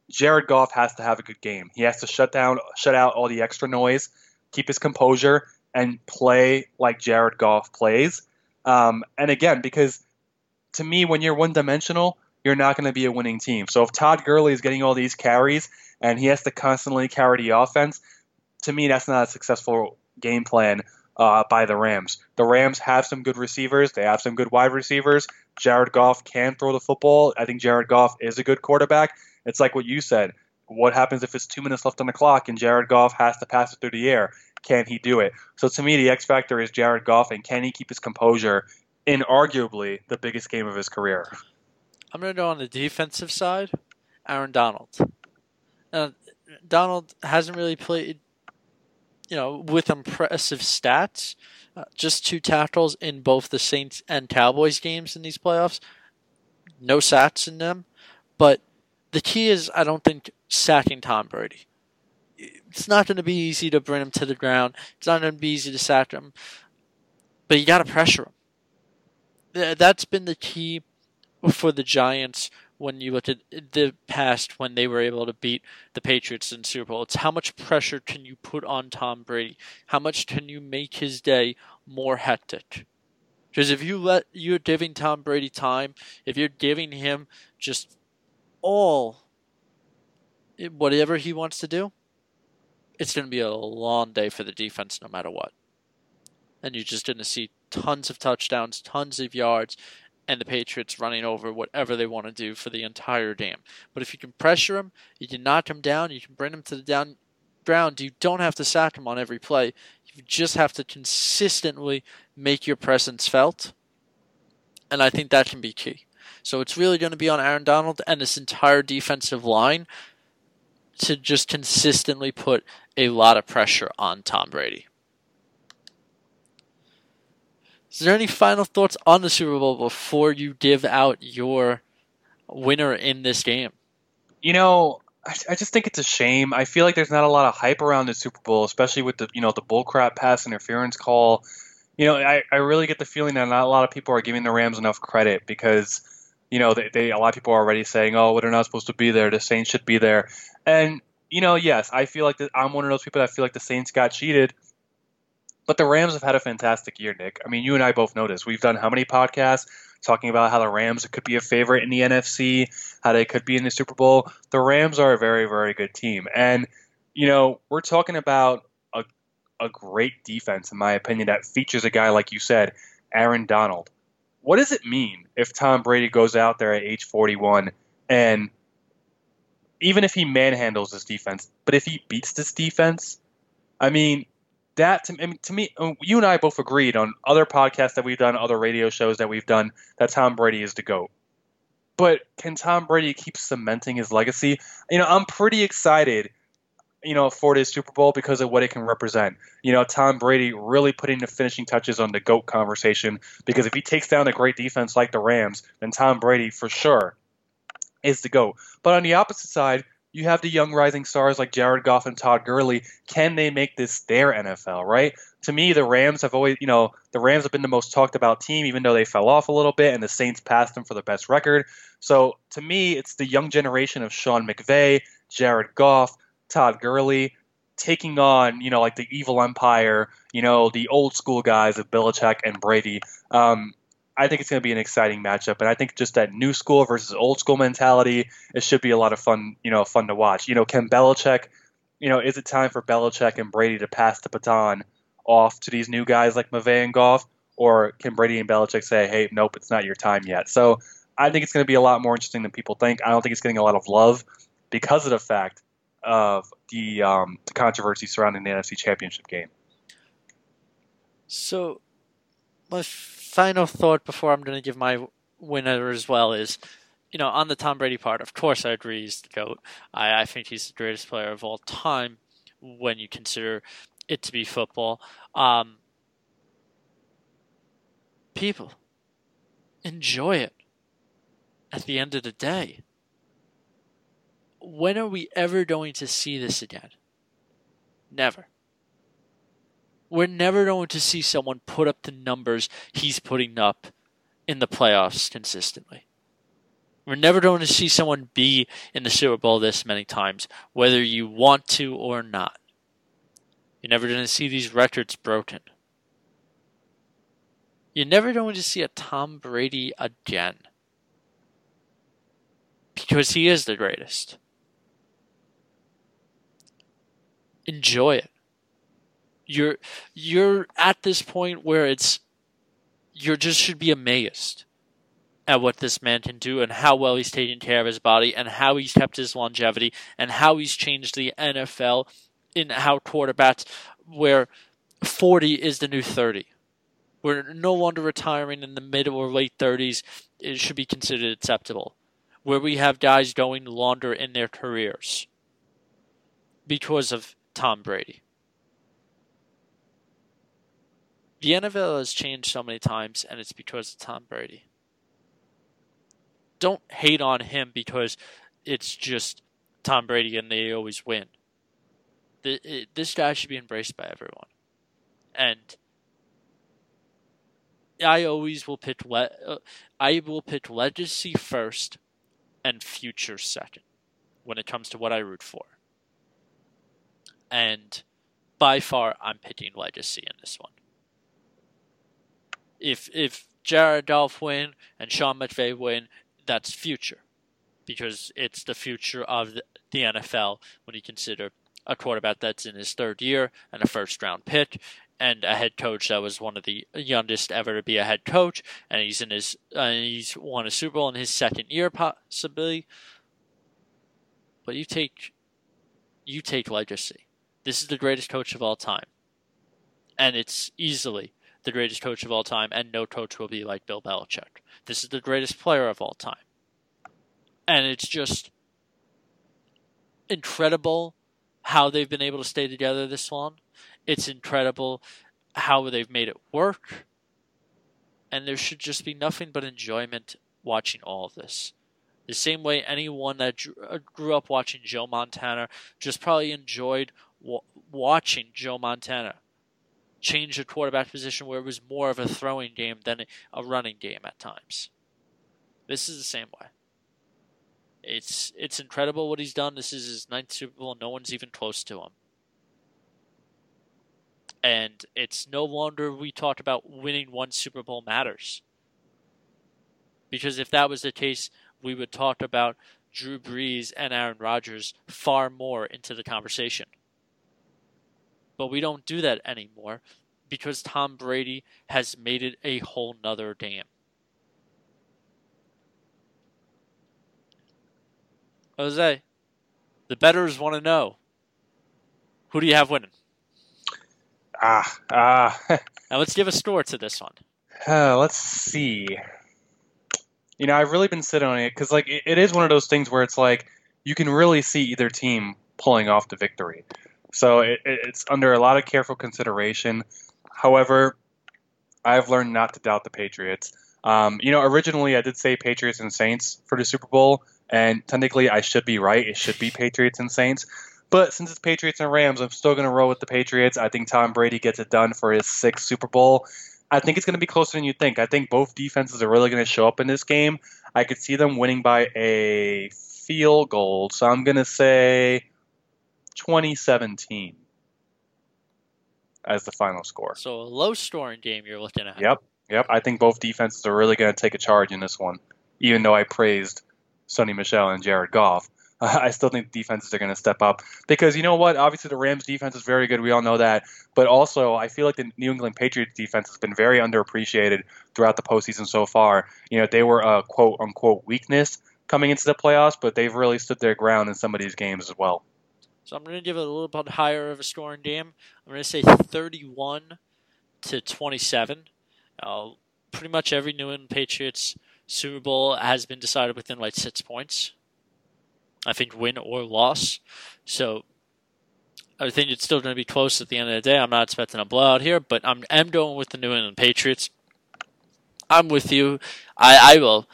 Jared Goff has to have a good game. He has to shut down, shut out all the extra noise, keep his composure, and play like Jared Goff plays. Um, and again, because to me, when you're one dimensional, you're not going to be a winning team. So if Todd Gurley is getting all these carries and he has to constantly carry the offense, to me, that's not a successful game plan uh, by the Rams. The Rams have some good receivers. They have some good wide receivers. Jared Goff can throw the football. I think Jared Goff is a good quarterback. It's like what you said. what happens if it's two minutes left on the clock and Jared Goff has to pass it through the air? Can he do it? So to me, the X factor is Jared Goff, and can he keep his composure in arguably the biggest game of his career? I'm going to go on the defensive side. Aaron Donald. Uh, Donald hasn't really played, you know, with impressive stats. Uh, just two tackles in both the Saints and Cowboys games in these playoffs. No sacks in them. But the key is, I don't think, sacking Tom Brady. It's not going to be easy to bring him to the ground. It's not going to be easy to sack him. But you got to pressure him. That's been the key for the Giants when you look at the past when they were able to beat the Patriots in Super Bowl. It's how much pressure can you put on Tom Brady? How much can you make his day more hectic? Because if you let you're giving Tom Brady time, if you're giving him just all eh, whatever he wants to do, it's going to be a long day for the defense no matter what. And you're just going to see tons of touchdowns, tons of yards, and the Patriots running over whatever they want to do for the entire game. But if you can pressure them, you can knock them down, you can bring them to the down ground. You don't have to sack them on every play. You just have to consistently make your presence felt. And I think that can be key. So it's really going to be on Aaron Donald and this entire defensive line to just consistently put a lot of pressure on Tom Brady. Is there any final thoughts on the Super Bowl before you give out your winner in this game? You know, I, I just think it's a shame. I feel like there's not a lot of hype around the Super Bowl, especially with the you know the bullcrap pass interference call. You know, I, I really get the feeling that not a lot of people are giving the Rams enough credit because you know they, they a lot of people are already saying, oh, well, they're not supposed to be there. The Saints should be there, and you know, yes, I feel like the, I'm one of those people that feel like the Saints got cheated. But the Rams have had a fantastic year, Nick. I mean, you and I both know this. We've done how many podcasts talking about how the Rams could be a favorite in the NFC, how they could be in the Super Bowl. The Rams are a very, very good team. And, you know, we're talking about a, a great defense, in my opinion, that features a guy, like you said, Aaron Donald. What does it mean if Tom Brady goes out there at age 41 and even if he manhandles this defense, but if he beats this defense, I mean, that to, I mean, to me, uh, you and I both agreed on other podcasts that we've done, other radio shows that we've done, that Tom Brady is the GOAT. But can Tom Brady keep cementing his legacy? You know, I'm pretty excited, you know, for this Super Bowl because of what it can represent. You know, Tom Brady really putting the finishing touches on the GOAT conversation because if he takes down a great defense like the Rams, then Tom Brady for sure is the GOAT. But on the opposite side, you have the young rising stars like Jared Goff and Todd Gurley. Can they make this their NFL, right? To me, the Rams have always, you know, the Rams have been the most talked about team, even though they fell off a little bit, and the Saints passed them for the best record. So to me, it's the young generation of Sean McVay, Jared Goff, Todd Gurley, taking on, you know, like the evil empire, you know, the old school guys of Belichick and Brady. Um, I think it's going to be an exciting matchup, and I think just that new school versus old school mentality, it should be a lot of fun. You know, fun to watch. You know, can Belichick, you know, is it time for Belichick and Brady to pass the baton off to these new guys like McVay and Goff, or can Brady and Belichick say, "Hey, nope, it's not your time yet"? So I think it's going to be a lot more interesting than people think. I don't think it's getting a lot of love because of the fact of the um, the controversy surrounding the NFC Championship game. So, my final thought before I'm going to give my winner as well is, you know, on the Tom Brady part, of course I agree he's the GOAT. I, I think he's the greatest player of all time when you consider it to be football. Um, people, enjoy it at the end of the day. When are we ever going to see this again? Never. We're never going to see someone put up the numbers he's putting up in the playoffs consistently. We're never going to see someone be in the Super Bowl this many times, whether you want to or not. You're never going to see these records broken. You're never going to see a Tom Brady again. Because he is the greatest. Enjoy it you're you're at this point where it's you're just should be amazed at what this man can do and how well he's taken care of his body and how he's kept his longevity and how he's changed the NFL in how quarterbacks where 40 is the new 30. We're no longer retiring in the mid or late 30s. It should be considered acceptable. Where we have guys going longer in their careers because of Tom Brady. The NFL has changed so many times, and it's because of Tom Brady. Don't hate on him because it's just Tom Brady and they always win. The, it, this guy should be embraced by everyone. And I always will pick le- uh, I will pick legacy first and future second when it comes to what I root for. And by far I'm picking legacy in this one if if Jared Goff win and Sean McVay win, that's future, because it's the future of the, the NFL when you consider a quarterback that's in his third year and a first round pick, and a head coach that was one of the youngest ever to be a head coach, and he's in his uh, he's won a Super Bowl in his second year possibly. But you take you take legacy. This is the greatest coach of all time, and it's easily the greatest coach of all time, and no coach will be like Bill Belichick. This is the greatest player of all time. And it's just incredible how they've been able to stay together this long. It's incredible how they've made it work. And there should just be nothing but enjoyment watching all of this. The same way anyone that uh, grew up watching Joe Montana just probably enjoyed watching Joe Montana change the quarterback position where it was more of a throwing game than a running game at times. This is the same way. It's it's incredible what he's done. This is his ninth Super Bowl. No one's even close to him. And it's no longer we talk about winning one Super Bowl matters. Because if that was the case, we would talk about Drew Brees and Aaron Rodgers far more into the conversation. But we don't do that anymore because Tom Brady has made it a whole nother game. Jose, the betters want to know who do you have winning? Ah, ah. now let's give a score to this one. Uh, let's see. You know, I've really been sitting on it because, like, it, it is one of those things where it's like you can really see either team pulling off the victory. So it, it's under a lot of careful consideration. However, I've learned not to doubt the Patriots. Um, you know, originally I did say Patriots and Saints for the Super Bowl, and technically I should be right. It should be Patriots and Saints. But since it's Patriots and Rams, I'm still going to roll with the Patriots. I think Tom Brady gets it done for his sixth Super Bowl. I think it's going to be closer than you think. I think both defenses are really going to show up in this game. I could see them winning by a field goal. So I'm going to say 2017 as the final score. So a low scoring game you're looking at. Yep. Yep. I think both defenses are really going to take a charge in this one. Even though I praised Sony Michel and Jared Goff, I still think the defenses are going to step up because you know what? Obviously, the Rams defense is very good. We all know that. But also, I feel like the New England Patriots defense has been very underappreciated throughout the postseason so far. You know, they were a quote unquote weakness coming into the playoffs, but they've really stood their ground in some of these games as well. So I'm going to give it a little bit higher of a scoring game. I'm going to say 31 to 27. Uh, pretty much every New England Patriots Super Bowl has been decided within like six points. I think win or loss. So I think it's still going to be close at the end of the day. I'm not expecting a blowout here, but I'm, I'm going with the New England Patriots. I'm with you. I, I will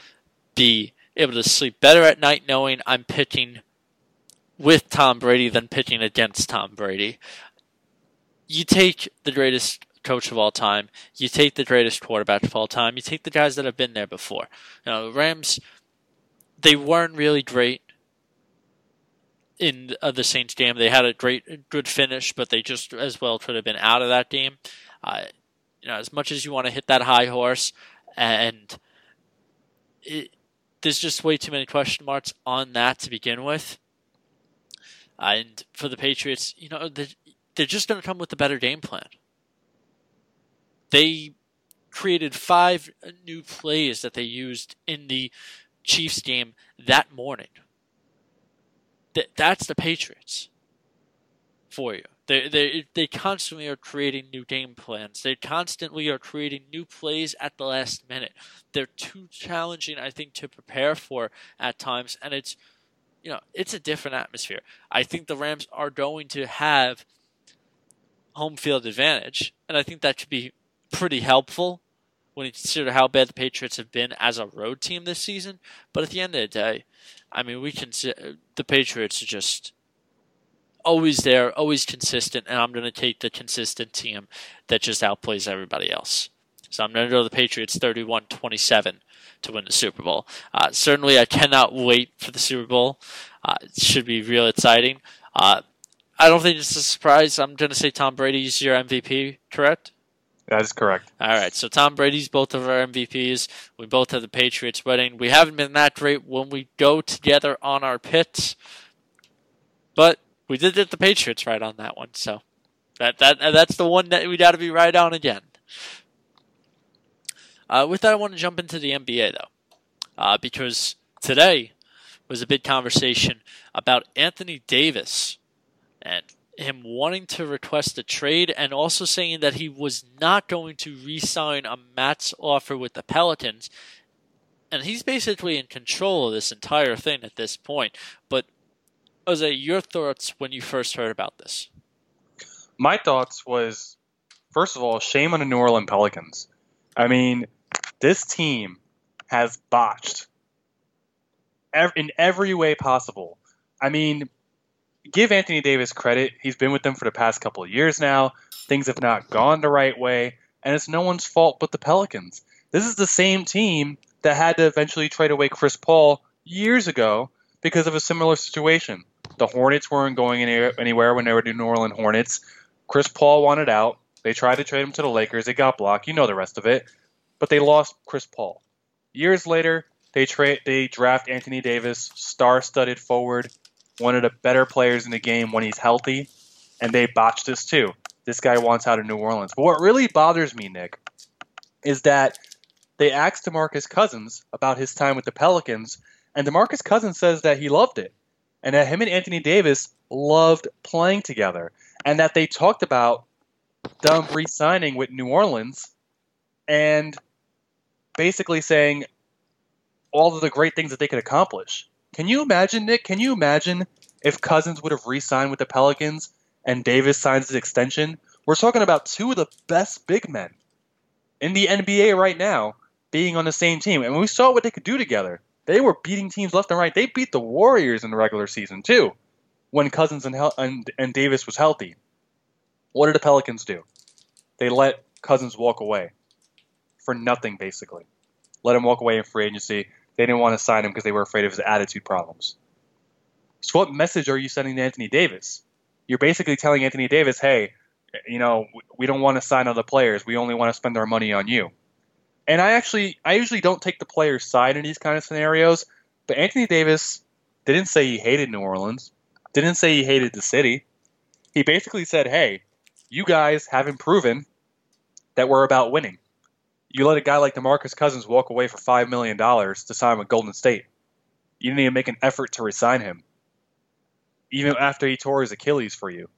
be able to sleep better at night knowing I'm picking with Tom Brady than pitching against Tom Brady. You take the greatest coach of all time, you take the greatest quarterback of all time, you take the guys that have been there before. You know, the Rams, they weren't really great in uh, the Saints game. They had a great, good finish, but they just as well could have been out of that game. Uh, you know, as much as you want to hit that high horse, and it, there's just way too many question marks on that to begin with. And for the Patriots, you know, they're, they're just going to come with a better game plan. They created five new plays that they used in the Chiefs game that morning. Th- that's the Patriots for you. They, they, they constantly are creating new game plans. They constantly are creating new plays at the last minute. They're too challenging, I think, to prepare for at times, and it's you know it's a different atmosphere. I think the Rams are going to have home field advantage, and I think that could be pretty helpful when you consider how bad the Patriots have been as a road team this season. But at the end of the day, I mean, we can the Patriots are just always there, always consistent, and I'm going to take the consistent team that just outplays everybody else. So I'm going to go to the Patriots 31 27 to win the Super Bowl. Uh, certainly, I cannot wait for the Super Bowl. Uh, it should be real exciting. Uh, I don't think it's a surprise. I'm going to say Tom Brady is your MVP, correct? That is correct. All right. So Tom Brady's both of our MVPs. We both have the Patriots winning. We haven't been that great when we go together on our pits, but we did get the Patriots right on that one. So that that that's the one that we got to be right on again. Uh, with that, I want to jump into the NBA though, uh, because today was a big conversation about Anthony Davis and him wanting to request a trade and also saying that he was not going to re-sign a Matt's offer with the Pelicans. And he's basically in control of this entire thing at this point. But Jose, your thoughts when you first heard about this? My thoughts was, first of all, shame on the New Orleans Pelicans. I mean, this team has botched in every way possible. I mean, give Anthony Davis credit. He's been with them for the past couple of years now. Things have not gone the right way, and it's no one's fault but the Pelicans. This is the same team that had to eventually trade away Chris Paul years ago because of a similar situation. The Hornets weren't going anywhere when they were the New Orleans Hornets. Chris Paul wanted out. They tried to trade him to the Lakers. They got blocked. You know the rest of it. But they lost Chris Paul. Years later, they trade they draft Anthony Davis, star-studded forward, one of the better players in the game when he's healthy, and they botched this too. This guy wants out of New Orleans. But what really bothers me, Nick, is that they asked DeMarcus Cousins about his time with the Pelicans, and DeMarcus Cousins says that he loved it and that him and Anthony Davis loved playing together, and that they talked about them re-signing with New Orleans, and basically saying all of the great things that they could accomplish. Can you imagine, Nick? Can you imagine if Cousins would have re-signed with the Pelicans and Davis signs his extension? We're talking about two of the best big men in the NBA right now being on the same team, and we saw what they could do together. They were beating teams left and right. They beat the Warriors in the regular season too, when Cousins and, and, and Davis was healthy. What did the Pelicans do? They let Cousins walk away for nothing, basically. Let him walk away in free agency. They didn't want to sign him because they were afraid of his attitude problems. So, what message are you sending to Anthony Davis? You're basically telling Anthony Davis, hey, you know, we don't want to sign other players. We only want to spend our money on you. And I actually, I usually don't take the player's side in these kind of scenarios, but Anthony Davis didn't say he hated New Orleans, didn't say he hated the city. He basically said, hey, you guys haven't proven that we're about winning. You let a guy like DeMarcus Cousins walk away for $5 million to sign with Golden State. You didn't even make an effort to resign him, even after he tore his Achilles for you.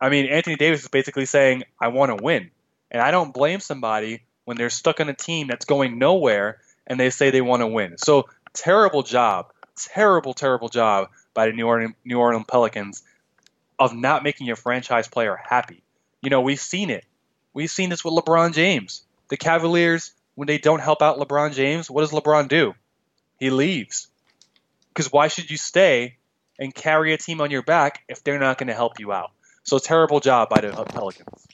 I mean, Anthony Davis is basically saying, I want to win. And I don't blame somebody when they're stuck on a team that's going nowhere and they say they want to win. So terrible job, terrible, terrible job by the New Orleans, New Orleans Pelicans of not making your franchise player happy. You know, we've seen it. We've seen this with LeBron James. The Cavaliers, when they don't help out LeBron James, what does LeBron do? He leaves. Because why should you stay and carry a team on your back if they're not going to help you out? So terrible job by the Pelicans.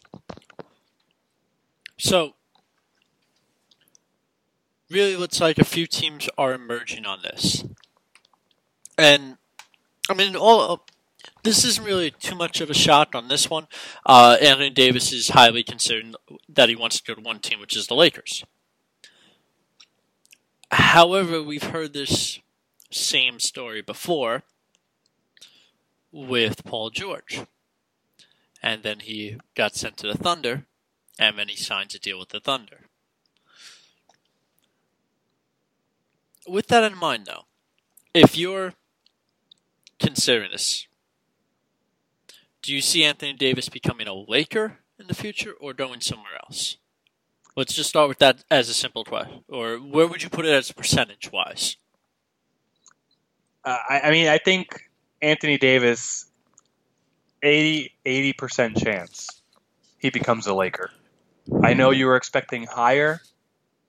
So really looks like a few teams are emerging on this. And I mean, all this isn't really too much of a shock on this one. Uh, Anthony Davis is highly concerned that he wants to go to one team, which is the Lakers. However, we've heard this same story before with Paul George. And then he got sent to the Thunder, and then he signs a deal with the Thunder. With that in mind, though, if you're considering this, do you see Anthony Davis becoming a Laker in the future or going somewhere else? Let's just start with that as a simple question. Or where would you put it as percentage wise? Uh, I, I mean, I think Anthony Davis, 80 percent chance he becomes a Laker. I know you were expecting higher,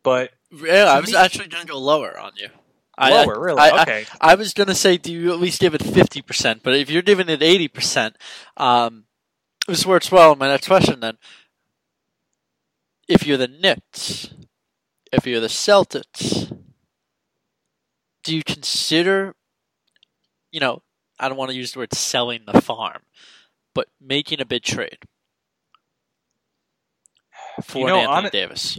but Yeah, I was me- actually going to go lower on you. Lower, I, really. I- I- okay. I was gonna say, do you at least give it fifty percent? But if you're giving it eighty percent, um, this works well. in My next question then: If you're the Knicks, if you're the Celtics, do you consider, you know, I don't want to use the word selling the farm, but making a big trade for You know, Anthony hon- Davis?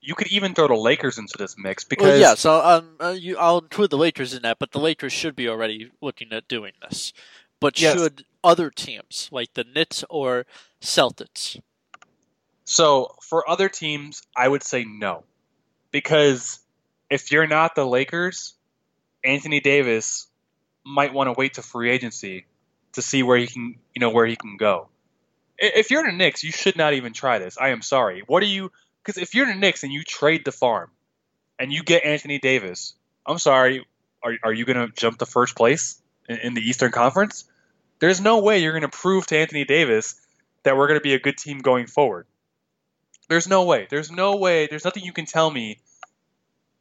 You could even throw the Lakers into this mix because Well, yeah, so um, uh, you, I'll include the Lakers in that, but the Lakers should be already looking at doing this. But Yes. should other teams like the Knicks or Celtics? So for other teams, I would say no, because if you're not the Lakers, Anthony Davis might want to wait to free agency to see where he can, you know, where he can go. If you're the Knicks, you should not even try this. I am sorry. What are you? Because if you're the Knicks and you trade the farm, and you get Anthony Davis, I'm sorry. Are are you going to jump to first place in, in the Eastern Conference? There's no way you're going to prove to Anthony Davis that we're going to be a good team going forward. There's no way. There's no way. There's nothing you can tell me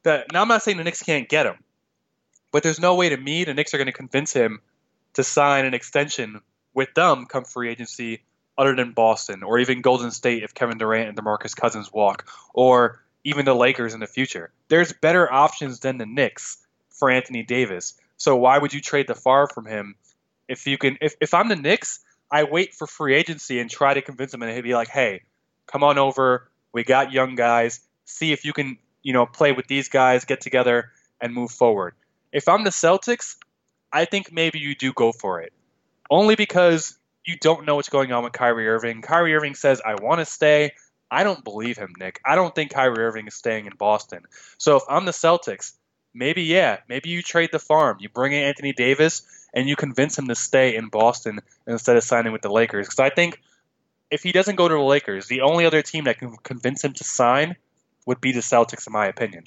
that. Now I'm not saying the Knicks can't get him, but there's no way to me the Knicks are going to convince him to sign an extension with them come free agency, other than Boston or even Golden State if Kevin Durant and DeMarcus Cousins walk, or even the Lakers in the future. There's better options than the Knicks for Anthony Davis. So why would you trade the far from him if you can? If if I'm the Knicks, I wait for free agency and try to convince him, and he'd be like, "Hey, come on over. We got young guys. See if you can, you know, play with these guys, get together, and move forward." If I'm the Celtics, I think maybe you do go for it, only because you don't know what's going on with Kyrie Irving. Kyrie Irving says, "I want to stay." I don't believe him, Nick. I don't think Kyrie Irving is staying in Boston. So if I'm the Celtics, maybe yeah, maybe you trade the farm. You bring in Anthony Davis and you convince him to stay in Boston instead of signing with the Lakers. Because I think if he doesn't go to the Lakers, the only other team that can convince him to sign would be the Celtics, in my opinion.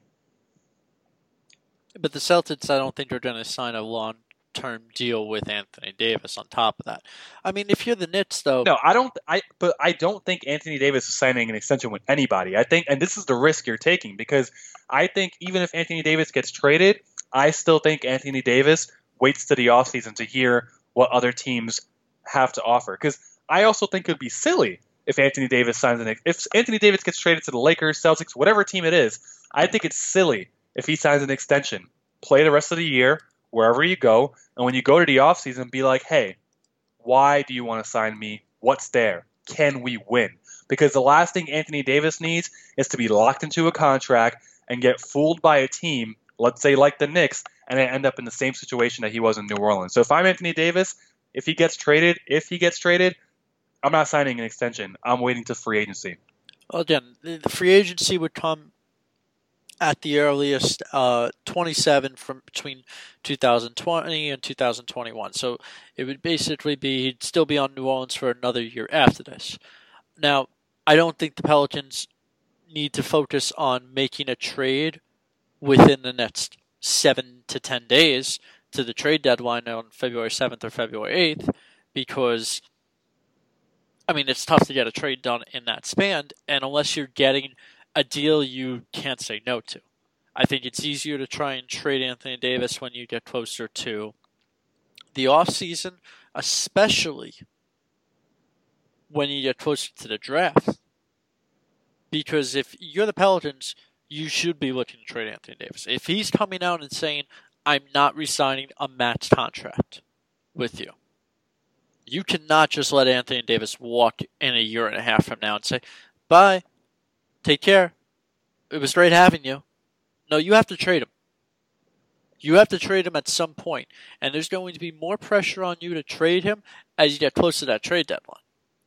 But the Celtics, I don't think are going to sign a long-term deal with Anthony Davis. On top of that, I mean, if you're the Knicks, though, No, I don't. I but I don't think Anthony Davis is signing an extension with anybody. I think, and this is the risk you're taking because I think even if Anthony Davis gets traded, I still think Anthony Davis waits to the offseason to hear what other teams have to offer. Because I also think it would be silly if Anthony Davis signs an if Anthony Davis gets traded to the Lakers, Celtics, whatever team it is. I think it's silly if he signs an extension. Play the rest of the year wherever you go, and when you go to the offseason, be like, hey, why do you want to sign me? What's there? Can we win? Because the last thing Anthony Davis needs is to be locked into a contract and get fooled by a team, let's say like the Knicks, and then end up in the same situation that he was in New Orleans. So if I'm Anthony Davis, if he gets traded, if he gets traded, I'm not signing an extension. I'm waiting to free agency. Well, again, the free agency would come at the earliest uh, 27 from between 2020 and 2021. So it would basically be he'd still be on New Orleans for another year after this. Now, I don't think the Pelicans need to focus on making a trade within the next seven to ten days to the trade deadline on February 7th or February 8th because I mean, it's tough to get a trade done in that span, and unless you're getting a deal you can't say no to. I think it's easier to try and trade Anthony Davis when you get closer to the off season, especially when you get closer to the draft. Because if you're the Pelicans, you should be looking to trade Anthony Davis. If he's coming out and saying, I'm not resigning a max contract with you, you cannot just let Anthony Davis walk in a year and a half from now and say, bye, take care. It was great having you. No, you have to trade him. You have to trade him at some point, and there's going to be more pressure on you to trade him as you get close to that trade deadline.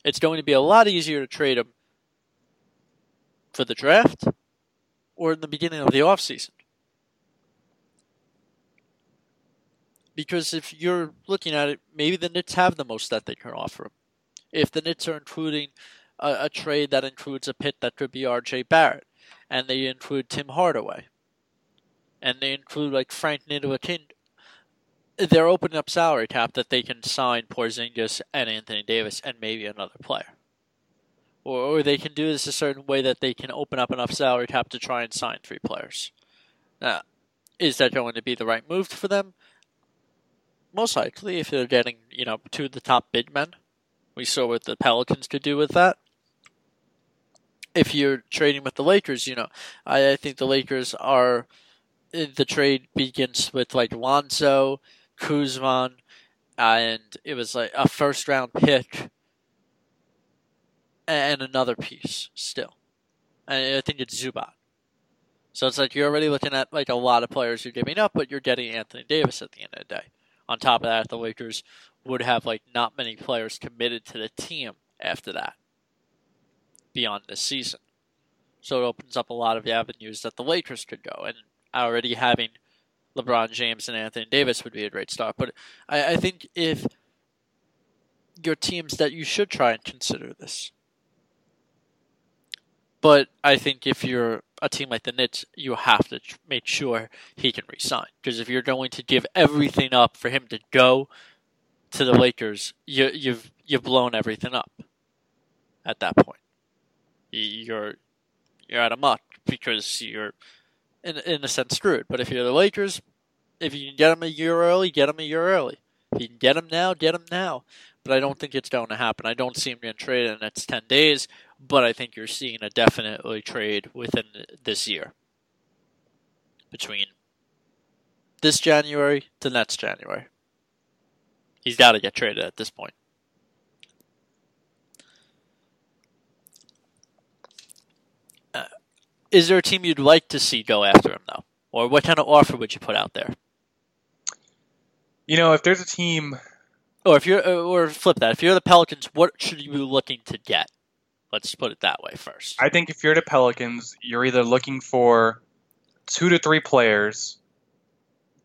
It's going to be a lot easier to trade him for the draft or in the beginning of the offseason. Because if you're looking at it, maybe the Knicks have the most that they can offer. If the Knicks are including a, a trade that includes a pit that could be R.J. Barrett, and they include Tim Hardaway, and they include like Frank Ntilikina, they're opening up salary cap that they can sign Porzingis and Anthony Davis and maybe another player. Or, or they can do this a certain way that they can open up enough salary cap to try and sign three players. Now, is that going to be the right move for them? Most likely, if they're getting, you know, two of the top big men. We saw what the Pelicans could do with that. If you're trading with the Lakers, you know, I, I think the Lakers are. The trade begins with like Lonzo, Kuzma, and it was like a first round pick and another piece still. And I think it's Zubac. So it's like you're already looking at like a lot of players you're giving up, but you're getting Anthony Davis at the end of the day. On top of that, the Lakers would have like not many players committed to the team after that beyond this season. So it opens up a lot of avenues that the Lakers could go, and already having LeBron James and Anthony Davis would be a great start. But I, I think if your teams that you should try and consider this. But I think if you're a team like the Knicks, you have to make sure he can resign. Because if you're going to give everything up for him to go to the Lakers, you, you've you've blown everything up. At that point, you're you're out of muck because you're in in a sense screwed. But if you're the Lakers, if you can get him a year early, get him a year early. If you can get him now, get him now. But I don't think it's going to happen. I don't see him getting traded in the next ten days but I think you're seeing a definitely trade within this year between this January to next January. He's got to get traded at this point. Is there a team you'd like to see go after him, though? Or what kind of offer would you put out there? You know, if there's a team. Or if you're, uh, or flip that. If you're the Pelicans, what should you be looking to get? Let's put it that way first. I think if you're the Pelicans, you're either looking for two to three players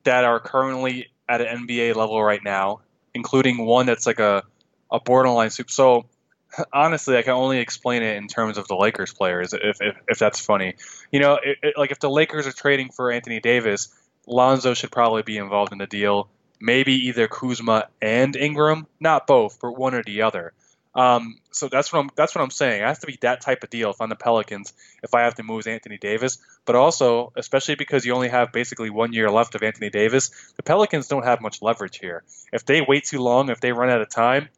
that are currently at an NBA level right now, including one that's like a, a borderline soup. So honestly, I can only explain it in terms of the Lakers players, if, if, if that's funny. You know, it, it, like if the Lakers are trading for Anthony Davis, Lonzo should probably be involved in the deal. Maybe either Kuzma and Ingram, not both, but one or the other. Um, so that's what I'm that's what I'm saying. It has to be that type of deal if I'm the Pelicans, if I have to move Anthony Davis. But also, especially because you only have basically one year left of Anthony Davis, the Pelicans don't have much leverage here. If they wait too long, if they run out of time,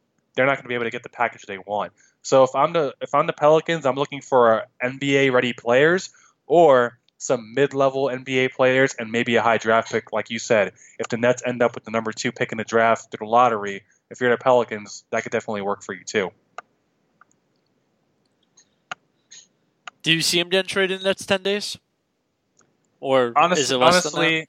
they're not going to be able to get the package they want. So if I'm the if I'm the Pelicans, I'm looking for NBA ready players or some mid-level NBA players and maybe a high draft pick, like you said. If the Nets end up with the number two pick in the draft through the lottery, if you're the Pelicans, that could definitely work for you too. Do you see him getting traded in the next ten days? Or honestly, is it less honestly,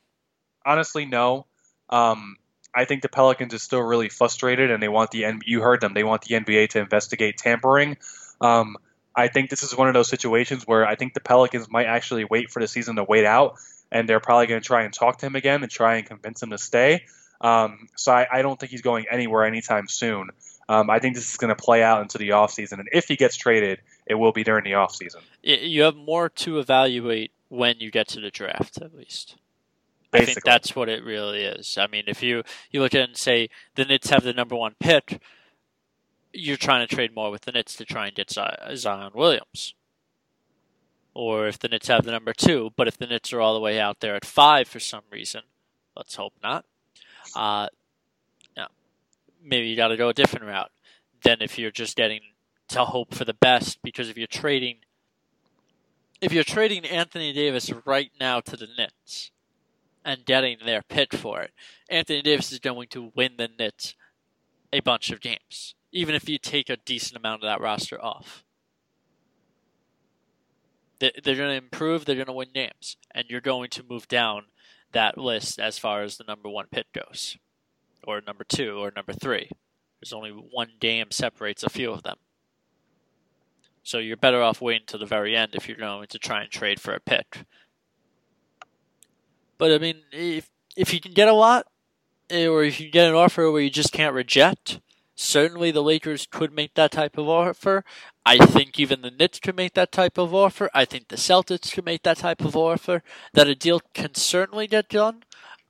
honestly, no. Um, I think the Pelicans are still really frustrated, and they want the N. you heard them. They want the NBA to investigate tampering. Um, I think this is one of those situations where I think the Pelicans might actually wait for the season to wait out, and they're probably going to try and talk to him again and try and convince him to stay. Um, so I, I, don't think he's going anywhere anytime soon. Um, I think this is going to play out into the offseason. And if he gets traded, it will be during the offseason. You have more to evaluate when you get to the draft, at least. Basically. I think that's what it really is. I mean, if you, you look at it and say the Knicks have the number one pick, you're trying to trade more with the Knicks to try and get Zion Williams. Or if the Knicks have the number two, but if the Knicks are all the way out there at five for some reason, let's hope not, uh, no, maybe you got to go a different route than if you're just getting to hope for the best. Because if you're trading, if you're trading Anthony Davis right now to the Knicks and getting their pick for it, Anthony Davis is going to win the Knicks a bunch of games, even if you take a decent amount of that roster off. They're going to improve. They're going to win games, and you're going to move down that list as far as the number one pit goes, or number two, or number three. There's only one game separates a few of them. So you're better off waiting to the very end if you're going to try and trade for a pick. But I mean, if if you can get a lot, eh, or if you get an offer where you just can't reject, certainly the Lakers could make that type of offer. I think even the Knicks could make that type of offer. I think the Celtics could make that type of offer. That a deal can certainly get done.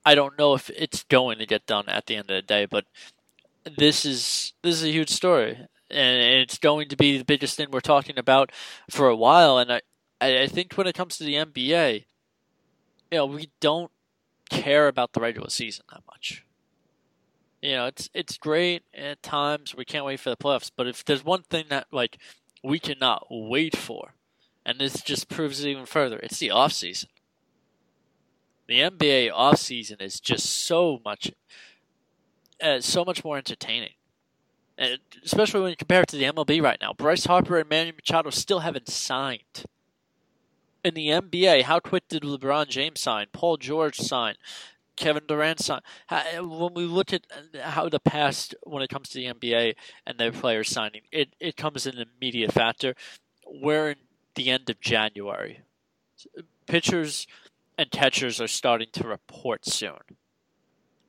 I don't know if it's going to get done at the end of the day, but this is this is a huge story, and it's going to be the biggest thing we're talking about for a while. And I I think when it comes to the NBA, you know, we don't care about the regular season that much. You know, it's it's great at times. We can't wait for the playoffs, but if there's one thing that like we cannot wait for, and this just proves it even further, it's the off season. The NBA off season is just so much, uh, so much more entertaining, and especially when you compare it to the MLB right now. Bryce Harper and Manny Machado still haven't signed in the NBA, how quick did LeBron James sign? Paul George sign? Kevin Durant sign? When we look at uh, how the past, when it comes to the NBA and their players signing, it, it comes in an immediate factor. We're in the end of January. Pitchers and catchers are starting to report soon.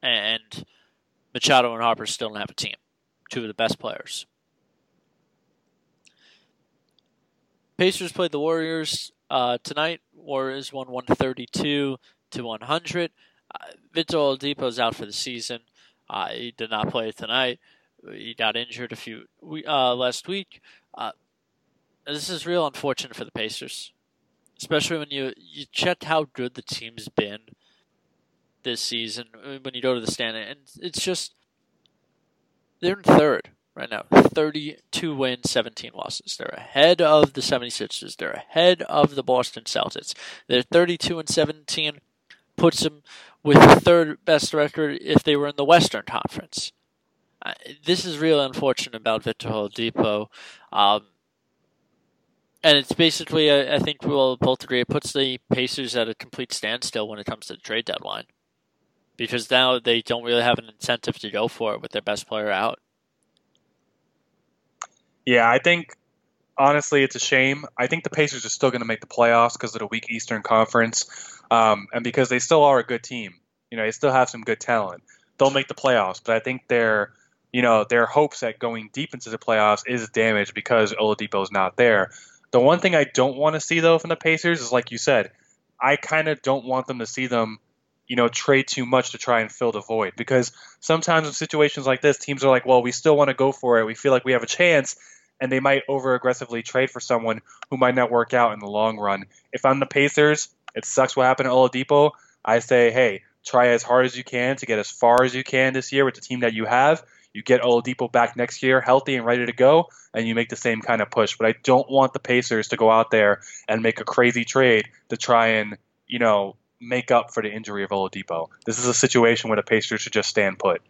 And Machado and Harper still don't have a team. Two of the best players. Pacers played the Warriors uh, tonight, Warriors won 132 to 100. Uh, Victor is out for the season. Uh, he did not play tonight. He got injured a few uh, last week. Uh, this is real unfortunate for the Pacers, especially when you you check how good the team's been this season. When you go to the standing, and it's just they're in third right now 32 wins, 17 losses. They're ahead of the 76ers. They're ahead of the Boston Celtics. They're 32 and 17, puts them with the third best record if they were in the Western Conference. This is really unfortunate about Victor Oladipo. Um, and it's basically, I, I think we'll both agree, it puts the Pacers at a complete standstill when it comes to the trade deadline. Because now they don't really have an incentive to go for it with their best player out. Yeah, I think honestly it's a shame. I think the Pacers are still going to make the playoffs because of the weak Eastern Conference, um, and because they still are a good team. You know, they still have some good talent. They'll make the playoffs, but I think their you know their hopes at going deep into the playoffs is damaged because Oladipo's not there. The one thing I don't want to see though from the Pacers is like you said, I kind of don't want them to see them you know, trade too much to try and fill the void. Because sometimes in situations like this, teams are like, well, we still want to go for it. We feel like we have a chance. And they might over aggressively trade for someone who might not work out in the long run. If I'm the Pacers, it sucks what happened to Oladipo. I say, hey, try as hard as you can to get as far as you can this year with the team that you have. You get Oladipo back next year healthy and ready to go, and you make the same kind of push. But I don't want the Pacers to go out there and make a crazy trade to try and, you know, make up for the injury of Oladipo. This is a situation where the Pacers should just stand put.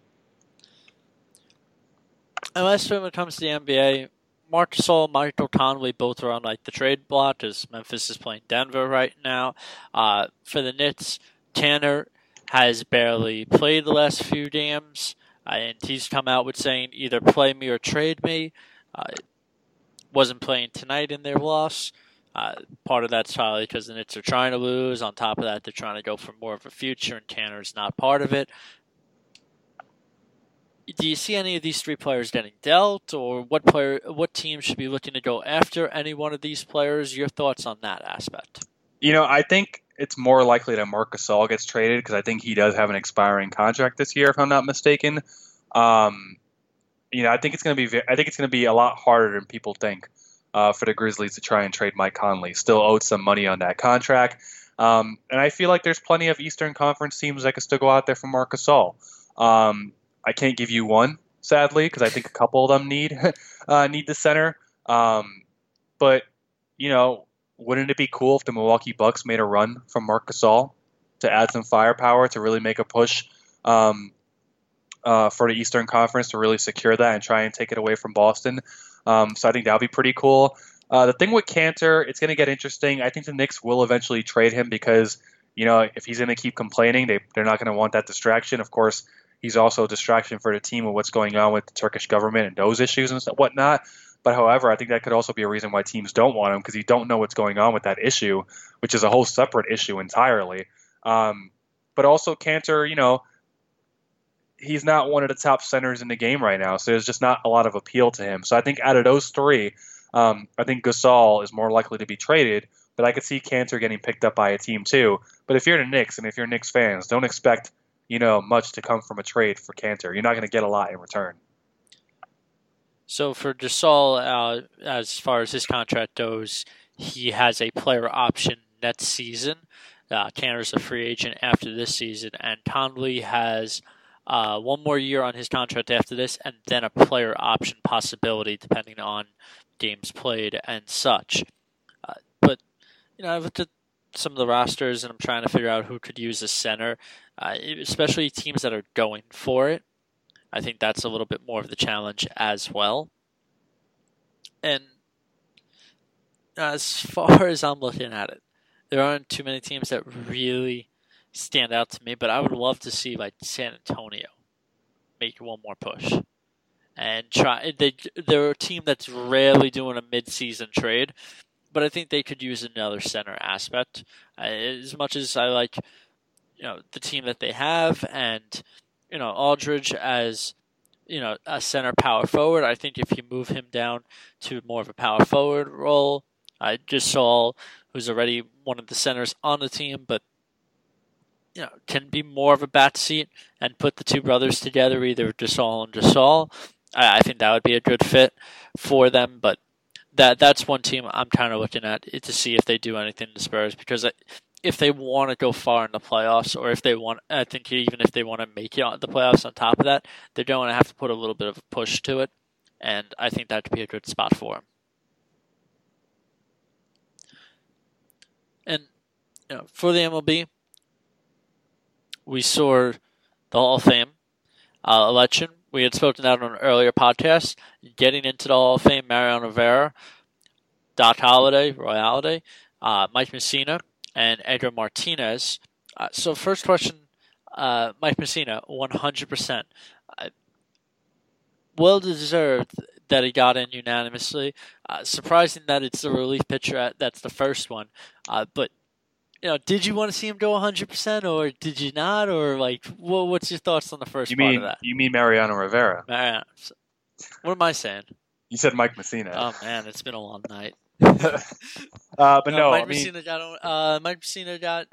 Unless when it comes to the NBA, Marc Gasol, Michael Conley both are on like the trade block as Memphis is playing Denver right now. Uh, for the Knicks, Kanter has barely played the last few games, uh, and he's come out with saying either play me or trade me. Uh, wasn't playing tonight in their loss. Uh, part of that's probably because the Knicks are trying to lose. On top of that, they're trying to go for more of a future, and Kanter's not part of it. Do you see any of these three players getting dealt, or what player, what team should be looking to go after any one of these players? Your thoughts on that aspect? You know, I think it's more likely that Marc Gasol gets traded because I think he does have an expiring contract this year, if I'm not mistaken. Um, you know, I think it's going to be, I think it's going to be a lot harder than people think uh, for the Grizzlies to try and trade Mike Conley. Still owed some money on that contract. Um, and I feel like there's plenty of Eastern Conference teams that could still go out there for Marc Gasol. Um, I can't give you one, sadly, because I think a couple of them need uh, need the center. Um, but you know, wouldn't it be cool if the Milwaukee Bucks made a run from Marc Gasol to add some firepower to really make a push um, uh, for the Eastern Conference to really secure that and try and take it away from Boston? Um, so I think that'll be pretty cool. Uh, the thing with Kanter, it's going to get interesting. I think the Knicks will eventually trade him because, you know, if he's going to keep complaining, they, they're not going to want that distraction. Of course, he's also a distraction for the team with what's going on with the Turkish government and those issues and whatnot. But however, I think that could also be a reason why teams don't want him because you don't know what's going on with that issue, which is a whole separate issue entirely. Um, but also, Kanter, you know, he's not one of the top centers in the game right now, so there's just not a lot of appeal to him. So I think out of those three, um, I think Gasol is more likely to be traded, but I could see Kanter getting picked up by a team too. But if you're the Knicks and if you're Knicks fans, don't expect you know much to come from a trade for Kanter. You're not going to get a lot in return. So for Gasol, uh, as far as his contract goes, he has a player option next season. Uh, Kanter's a free agent after this season, and Conley has uh, one more year on his contract after this, and then a player option possibility depending on games played and such. Uh, but you know, I've looked at some of the rosters, and I'm trying to figure out who could use a center, uh, especially teams that are going for it. I think that's a little bit more of the challenge as well. And as far as I'm looking at it, there aren't too many teams that really stand out to me, but I would love to see like San Antonio make one more push and try. They they're a team that's rarely doing a mid-season trade, but I think they could use another center aspect. As much as I like, you know, the team that they have, and you know Aldridge as you know a center power forward. I think if you move him down to more of a power forward role, I just saw who's already one of the centers on the team, but you know, can be more of a bat seat and put the two brothers together, either Gasol and Gasol. I, I think that would be a good fit for them. But that that's one team I'm kind of looking at eh, to see if they do anything to Spurs because if they want to go far in the playoffs, or if they want, I think even if they want to make it the playoffs, on top of that, they're going to have to put a little bit of a push to it, and I think that could be a good spot for them. And you know, for the MLB, we saw the Hall of Fame uh, election. We had spoken out on an earlier podcast. Getting into the Hall of Fame, Mariano Rivera, Doc Holliday, Roy Halladay, uh, Mike Mussina, and Edgar Martinez. Uh, so, first question uh, Mike Mussina, 100%. Uh, well deserved that he got in unanimously. Uh, surprising that it's the relief pitcher at, that's the first one. But you know, did you want to see him go 100% or did you not? Or, like, what, what's your thoughts on the first you part mean, of that? You mean Mariano Rivera? Mariano. What am I saying? You said Mike Mussina. Oh, man, it's been a long night. uh, but no, Mike I mean, Mussina got, uh, Mike Mussina got,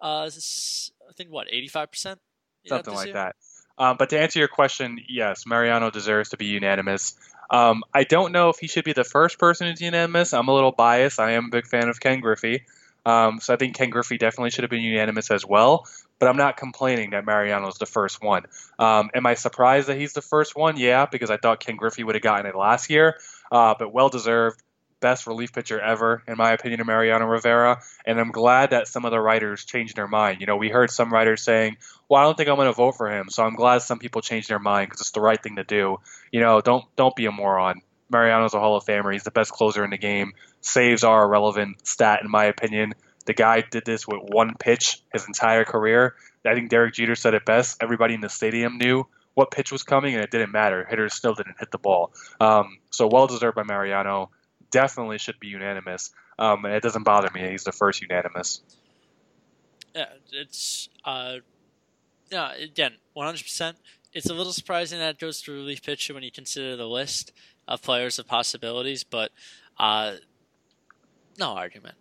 uh, I think, what, 85%? something like that. Um, but to answer your question, yes, Mariano deserves to be unanimous. Um, I don't know if he should be the first person to be unanimous. I'm a little biased. I am a big fan of Ken Griffey. Um, so I think Ken Griffey definitely should have been unanimous as well. But I'm not complaining that Mariano's the first one. Um, am I surprised that he's the first one? Yeah, because I thought Ken Griffey would have gotten it last year. Uh, but well deserved. Best relief pitcher ever, in my opinion, of Mariano Rivera. And I'm glad that some of the writers changed their mind. You know, we heard some writers saying, well, I don't think I'm going to vote for him. So I'm glad some people changed their mind because it's the right thing to do. You know, don't don't be a moron. Mariano's a Hall of Famer. He's the best closer in the game. Saves are a relevant stat, in my opinion. The guy did this with one pitch his entire career. I think Derek Jeter said it best. Everybody in the stadium knew what pitch was coming, and it didn't matter. Hitters still didn't hit the ball. Um, so well deserved by Mariano. Definitely should be unanimous. Um, and it doesn't bother me. He's the first unanimous. Yeah, it's uh, yeah. Again, one hundred percent. It's a little surprising that it goes to relief pitcher when you consider the list of players of possibilities, but uh, no argument.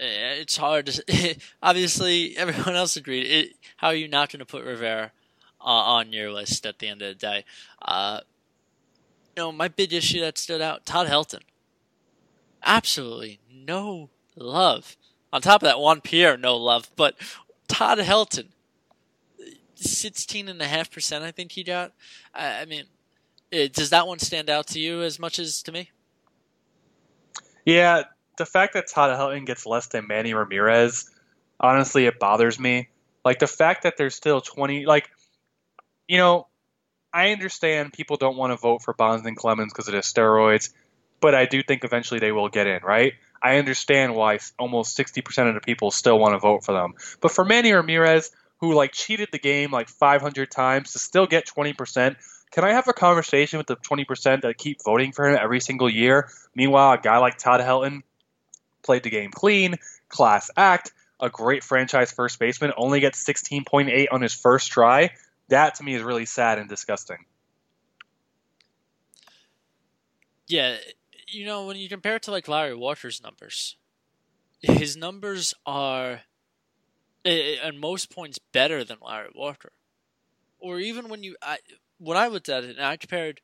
It's hard. To, obviously, everyone else agreed. It, how are you not going to put Rivera uh, on your list at the end of the day? Uh, you know, my big issue that stood out: Todd Helton. Absolutely no love. On top of that, Juan Pierre, no love. But Todd Helton, sixteen and a half percent, I think he got. I, I mean, it, does that one stand out to you as much as to me? Yeah, the fact that Todd Helton gets less than Manny Ramirez, honestly, it bothers me. Like the fact that there's still 20, like, you know, I understand people don't want to vote for Bonds and Clemens because of the steroids, but I do think eventually they will get in, right? I understand why almost 60% of the people still want to vote for them. But for Manny Ramirez, who like cheated the game like 500 times to still get 20%, can I have a conversation with the 20% that keep voting for him every single year? Meanwhile, a guy like Todd Helton played the game clean, class act, a great franchise first baseman, only gets 16.8 on his first try. that to me is really sad and disgusting. Yeah, you know, when you compare it to like Larry Walker's numbers, his numbers are eh, eh, at most points better than Larry Walker. Or even when you, I, when I looked at it and I compared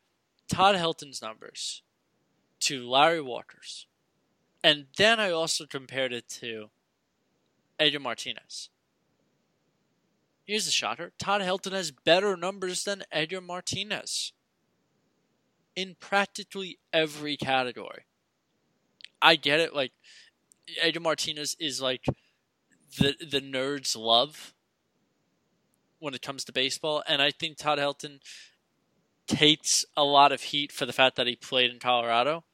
Todd Helton's numbers to Larry Walker's, and then I also compared it to Edgar Martinez. Here's the shocker Todd Helton has better numbers than Edgar Martinez in practically every category. I get it, like, Edgar Martinez is like the the nerds love when it comes to baseball, and I think Todd Helton takes a lot of heat for the fact that he played in Colorado.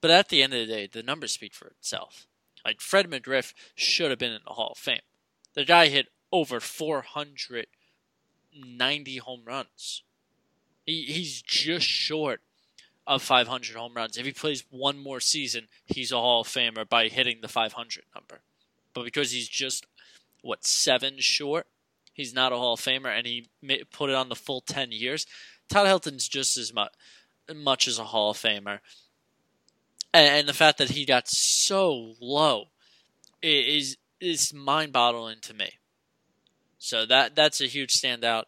But at the end of the day, the numbers speak for itself. Like Fred McGriff should have been in the Hall of Fame. The guy hit over 490 home runs. He, he's just short of 500 home runs. If he plays one more season, he's a Hall of Famer by hitting the 500 number. But because he's just, what, seven short, he's not a Hall of Famer, and he put it on the full 10 years. Todd Helton's just as much, much as a Hall of Famer and, the fact that he got so low is is mind boggling to me. So that that's a huge standout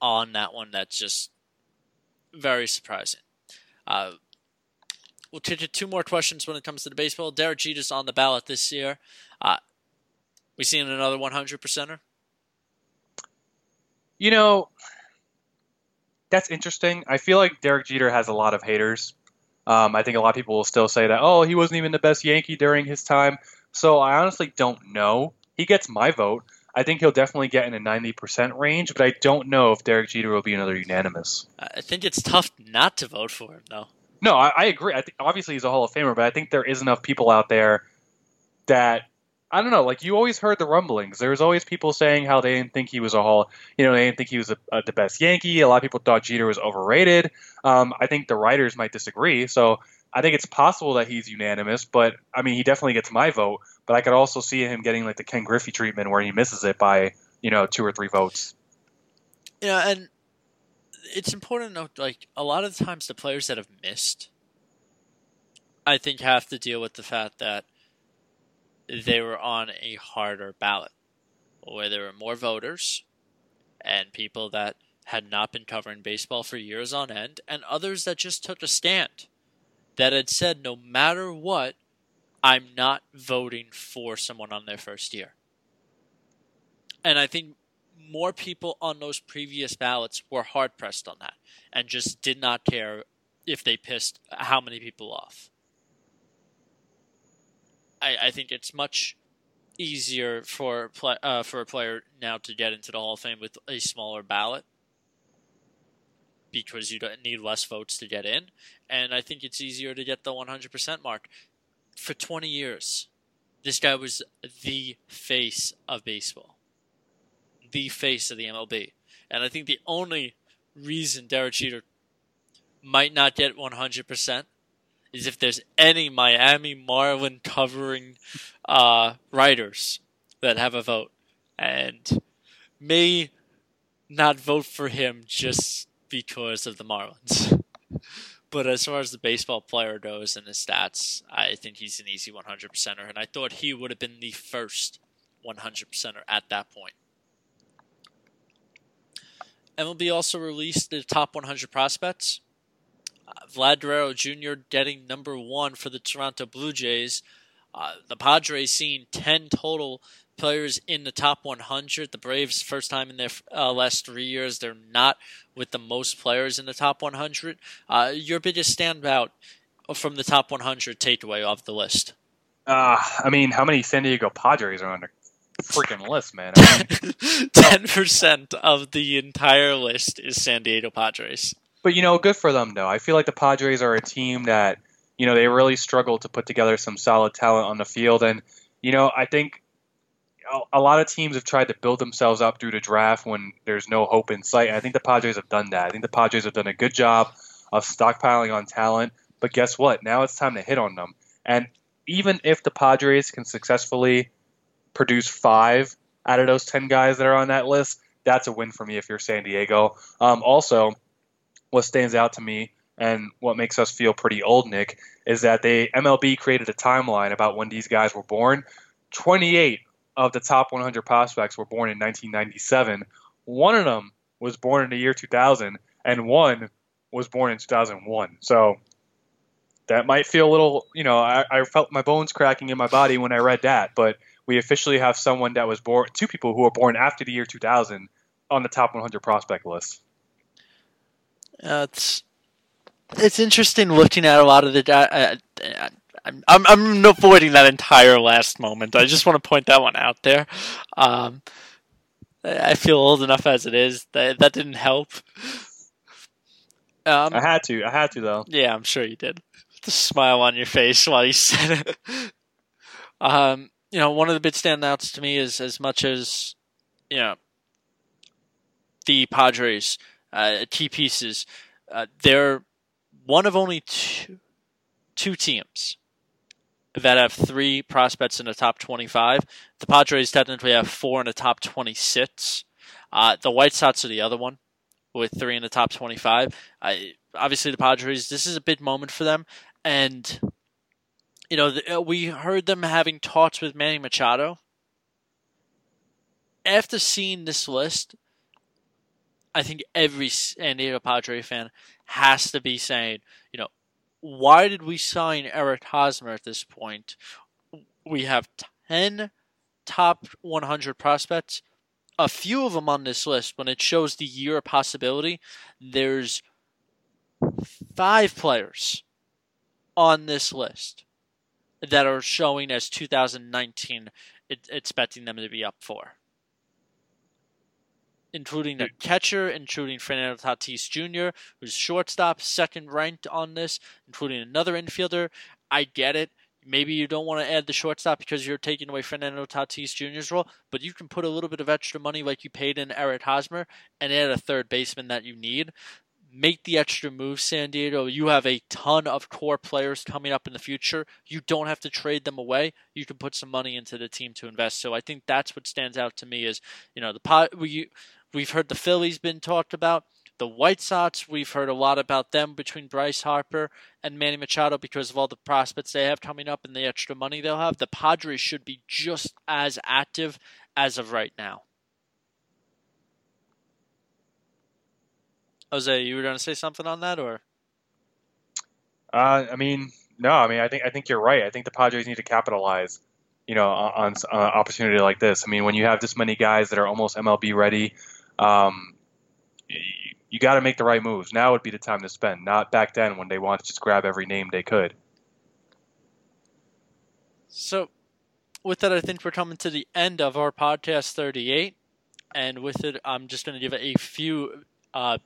on that one. That's just very surprising. Uh, we'll take two more questions when it comes to the baseball. Derek Jeter's on the ballot this year. Uh, we seeing another 100 percenter? You know, that's interesting. I feel like Derek Jeter has a lot of haters um, I think a lot of people will still say that, oh, he wasn't even the best Yankee during his time. So I honestly don't know. He gets my vote. I think he'll definitely get in a 90% range, but I don't know if Derek Jeter will be another unanimous. I think it's tough not to vote for him, though. No, I, I agree. I think obviously he's a Hall of Famer, but I think there is enough people out there that I don't know. Like you always heard the rumblings. There was always people saying how they didn't think he was a Hall. You know, they didn't think he was a, a, the best Yankee. A lot of people thought Jeter was overrated. Um, I think the writers might disagree. So I think it's possible that he's unanimous. But I mean, he definitely gets my vote. But I could also see him getting like the Ken Griffey treatment where he misses it by you know two or three votes. Yeah, and it's important to note like a lot of the times the players that have missed, I think, have to deal with the fact that they were on a harder ballot where there were more voters and people that had not been covering baseball for years on end, and others that just took a stand that had said, no matter what, I'm not voting for someone on their first year. And I think more people on those previous ballots were hard pressed on that and just did not care if they pissed how many people off. I, I think it's much easier for uh, for a player now to get into the Hall of Fame with a smaller ballot because you need less votes to get in, and I think it's easier to get the 100% mark. For 20 years, this guy was the face of baseball, the face of the MLB, and I think the only reason Derek Jeter might not get 100% is if there's any Miami Marlin covering uh, writers that have a vote and may not vote for him just because of the Marlins. but as far as the baseball player goes and his stats, I think he's an easy 100 percenter, and I thought he would have been the first 100 percenter at that point. MLB also released the top 100 prospects. Vlad Guerrero Jr. getting number one for the Toronto Blue Jays. Uh, the Padres seeing 10 total players in the top 100. The Braves, first time in their uh, last three years, they're not with the most players in the top 100. Uh, your biggest standout from the top 100 takeaway off the list? Uh, I mean, how many San Diego Padres are on the freaking list, man? I mean, 10% of the entire list is San Diego Padres. But you know, good for them though. I feel like the Padres are a team that you know they really struggle to put together some solid talent on the field, and you know I think a lot of teams have tried to build themselves up through the draft when there's no hope in sight. I think the Padres have done that. I think the Padres have done a good job of stockpiling on talent. But guess what? Now it's time to hit on them. And even if the Padres can successfully produce five out of those 10 guys that are on that list, that's a win for me if you're San Diego. Um, also, what stands out to me and what makes us feel pretty old, Nick, is that they MLB created a timeline about when these guys were born. 28 of the top 100 prospects were born in 1997. One of them was born in the year 2000, and one was born in 2001. So that might feel a little, you know, I, I felt my bones cracking in my body when I read that, but we officially have someone that was born, two people who were born after the year 2000 on the top 100 prospect list. Uh, it's it's interesting looking at a lot of the. Uh, uh, I'm, I'm I'm avoiding that entire last moment. I just want to point that one out there. Um, I feel old enough as it is. That that didn't help. Um, I had to. I had to though. Yeah, I'm sure you did. The smile on your face while you said it. um, you know, one of the big standouts to me is as much as you know the Padres uh, pieces. Uh, they're one of only two, two teams that have three prospects in the top 25. The Padres technically have four in the top 26. Uh, the White Sox are the other one with three in the top 25. obviously, the Padres, this is a big moment for them. And, you know, uh, we heard them having talks with Manny Machado. After seeing this list, I think every San Diego Padre fan has to be saying, you know, why did we sign Eric Hosmer at this point? We have 10 top 100 prospects. A few of them on this list, when it shows the year of possibility, there's five players on this list that are showing as 2019 expecting them to be up for including a catcher, including Fernando Tatis Jr., who's shortstop, second ranked on this, including another infielder. I get it. Maybe you don't want to add the shortstop because you're taking away Fernando Tatis Jr.'s role, but you can put a little bit of extra money like you paid in Eric Hosmer and add a third baseman that you need. Make the extra move, San Diego. You have a ton of core players coming up in the future. You don't have to trade them away. You can put some money into the team to invest. So I think that's what stands out to me is, you know, the pot. We We've heard the Phillies been talked about. The White Sox, we've heard a lot about them between Bryce Harper and Manny Machado because of all the prospects they have coming up and the extra money they'll have. The Padres should be just as active as of right now. Jose, you were going to say something on that, or? Uh, I mean, no. I mean, I think I think you're right. I think the Padres need to capitalize, you know, on, on an opportunity like this. I mean, when you have this many guys that are almost MLB ready, um, you, you got to make the right moves. Now would be the time to spend, not back then when they wanted to just grab every name they could. So, with that, I think we're coming to the end of our podcast 38. And with it, I'm just going to give a few uh,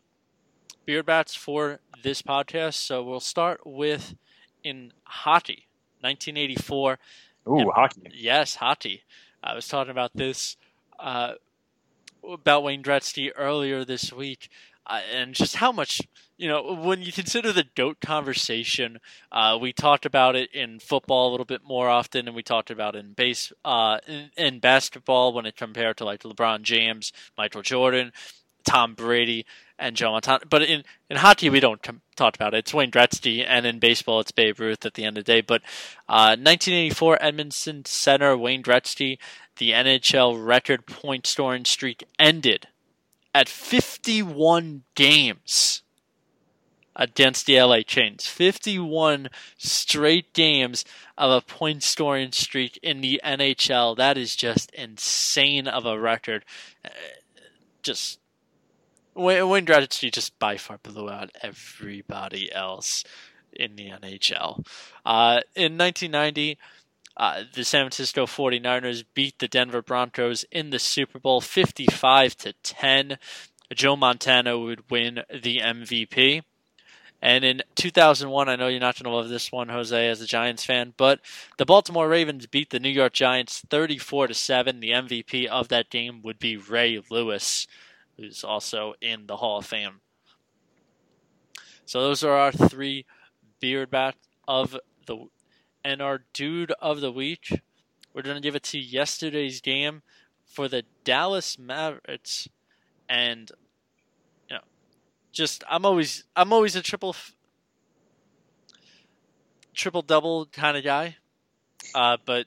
beard bats for this podcast. So, we'll start with in hockey, 1984. Ooh, and, hockey. Yes, hockey. I was talking about this uh, about Wayne Gretzky earlier this week, uh, and just how much you know when you consider the goat conversation. Uh, we talked about it in football a little bit more often, and we talked about it in base uh, in, in basketball when it compared to like LeBron James, Michael Jordan, Tom Brady, and Joe Montana. But in, in hockey, we don't talk about it. It's Wayne Gretzky, and in baseball, it's Babe Ruth at the end of the day. But uh, 1984 Edmonton center Wayne Gretzky the NHL record point scoring streak ended at 51 games against the LA Kings. 51 straight games of a point scoring streak in the NHL. That is just insane of a record. Uh, just Wayne Gretzky just by far blew out everybody else in the NHL. Uh, in 1990, uh, the San Francisco 49ers beat the Denver Broncos in the Super Bowl 55 to 10. Joe Montana would win the MVP. And in 2001, I know you're not going to love this one, Jose, as a Giants fan, but the Baltimore Ravens beat the New York Giants 34 to 7. The MVP of that game would be Ray Lewis, who's also in the Hall of Fame. So those are our three beard bats of the and our dude of the week, we're to give it to yesterday's game for the Dallas Mavericks. and you know, just I'm always I'm always a triple triple double kind of guy. Uh, but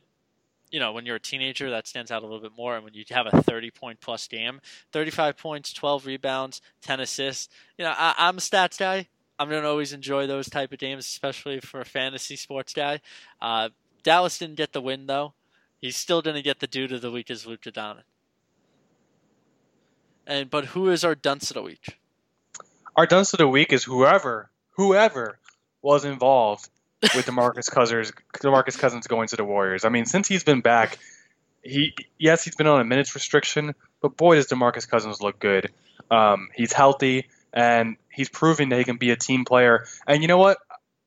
you know, when you're a teenager, that stands out a little bit more. And when you have a 30 point plus game, 35 points, 12 rebounds, 10 assists, you know, I, I'm a stats guy. I'm gonna always enjoy those type of games, especially for a fantasy sports guy. Uh, Dallas didn't get the win though. He's still gonna get the dude of the week as Luka Doncic. And but who is our dunce of the week? Our dunce of the week is whoever whoever was involved with DeMarcus Cousins DeMarcus Cousins going to the Warriors. I mean, since he's been back, he yes he's been on a minutes restriction, but boy does DeMarcus Cousins look good. Um, he's healthy and he's proving that he can be a team player. And you know what?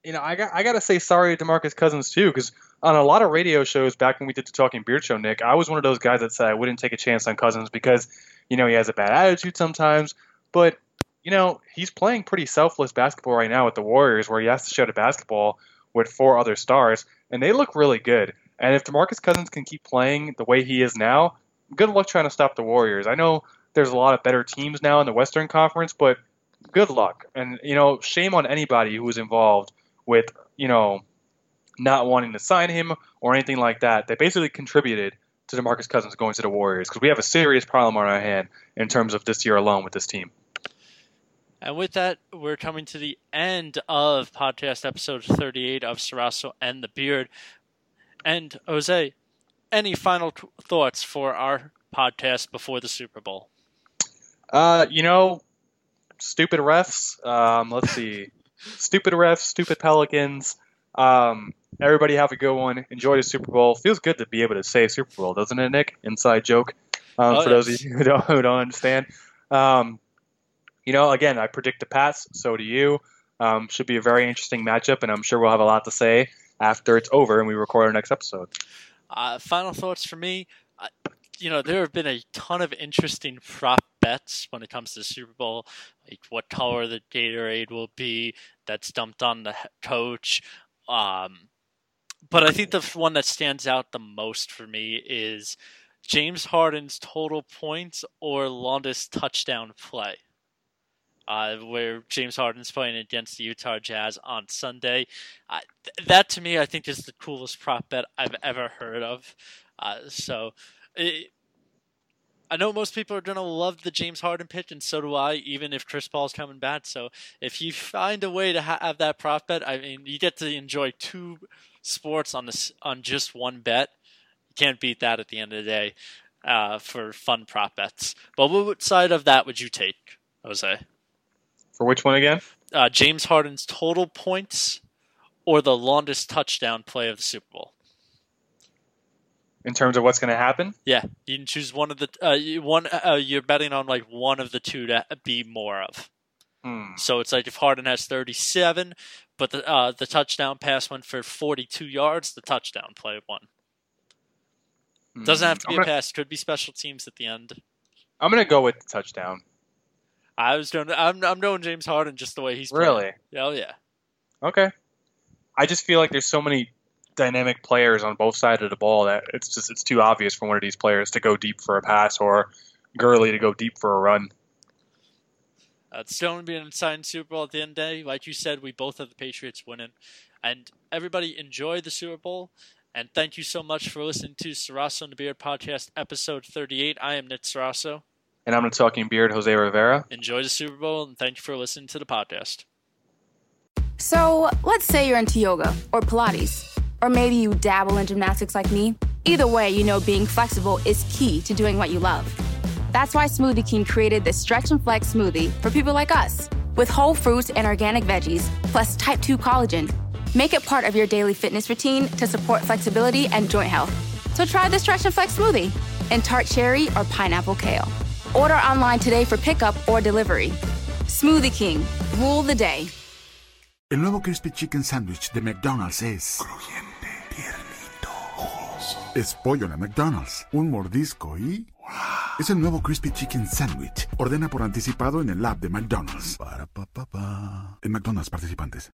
You know, I got I got to say sorry to DeMarcus Cousins too because on a lot of radio shows back when we did the Talking Beard show, Nick, I was one of those guys that said I wouldn't take a chance on Cousins because you know he has a bad attitude sometimes, but you know he's playing pretty selfless basketball right now with the Warriors, where he has to share the basketball with four other stars, and they look really good. And if DeMarcus Cousins can keep playing the way he is now, good luck trying to stop the Warriors. I know there's a lot of better teams now in the Western Conference, but good luck. And you know, shame on anybody who was involved with you know not wanting to sign him or anything like that. They basically contributed to DeMarcus Cousins going to the Warriors because we have a serious problem on our hand in terms of this year alone with this team. And with that, we're coming to the end of podcast episode 38 of Sarasso and the Beard. And Jose, any final t- thoughts for our podcast before the Super Bowl? Uh, you know, stupid refs. Um, let's see, stupid refs, stupid Pelicans. Um, everybody have a good one. Enjoy the Super Bowl. Feels good to be able to say Super Bowl, doesn't it, Nick? Inside joke. Um, Oh, for those of you who don't, who don't understand. Um, you know, again, I predict the Pats. So do you. Um, should be a very interesting matchup, and I'm sure we'll have a lot to say after it's over and we record our next episode. Uh, final thoughts for me. Uh, you know, there have been a ton of interesting prop bets when it comes to the Super Bowl, like what color the Gatorade will be. That's dumped on the coach. Um, but I think the one that stands out the most for me is James Harden's total points or longest touchdown play. Uh, where James Harden's playing against the Utah Jazz on Sunday. Uh, th- that to me, I think, is the coolest prop bet I've ever heard of. Uh, so, it, I know most people are going to love the James Harden pick, and so do I, even if Chris Paul's coming back. So, if you find a way to ha- have that prop bet, I mean, you get to enjoy two sports on this on just one bet. You can't beat that at the end of the day uh, for fun prop bets. But what side of that would you take, Jose? For which one again? Uh, James Harden's total points or the longest touchdown play of the Super Bowl? In terms of what's going to happen? Yeah, you can choose one of the uh, one. Uh, you're betting on like one of the two to be more of. Hmm. So it's like if Harden has 37, but the uh, the touchdown pass went for 42 yards, the touchdown play won. Doesn't have to be I'm a pass; could be special teams at the end. I'm gonna go with the touchdown. I was doing. I'm I'm doing James Harden just the way he's playing. Really? Oh yeah. Okay. I just feel like there's so many dynamic players on both sides of the ball that it's just it's too obvious for one of these players to go deep for a pass or Gurley to go deep for a run. Uh, it's still going to be an exciting Super Bowl at the end of the day. Like you said, we both have the Patriots winning. And everybody enjoy the Super Bowl. And thank you so much for listening to Sarasso and the Beard Podcast, episode 38. I am Nick Sarasso. And I'm the talking beard Jose Rivera. Enjoy the Super Bowl, and thank you for listening to the podcast. So, let's say you're into yoga or Pilates, or maybe you dabble in gymnastics like me. Either way, you know being flexible is key to doing what you love. That's why Smoothie King created this Stretch and Flex smoothie for people like us, with whole fruits and organic veggies, plus type 2 collagen. Make it part of your daily fitness routine to support flexibility and joint health. So try the Stretch and Flex smoothie in tart cherry or pineapple kale. Order online today for pickup or delivery. Smoothie King, rule the day. El nuevo Crispy Chicken Sandwich de McDonald's es... Crujiente, tiernito, jugoso. Es pollo de McDonald's. Un mordisco y... Es el nuevo Crispy Chicken Sandwich. Ordena por anticipado en el app de McDonald's. Para, pa, pa, pa. En McDonald's participantes.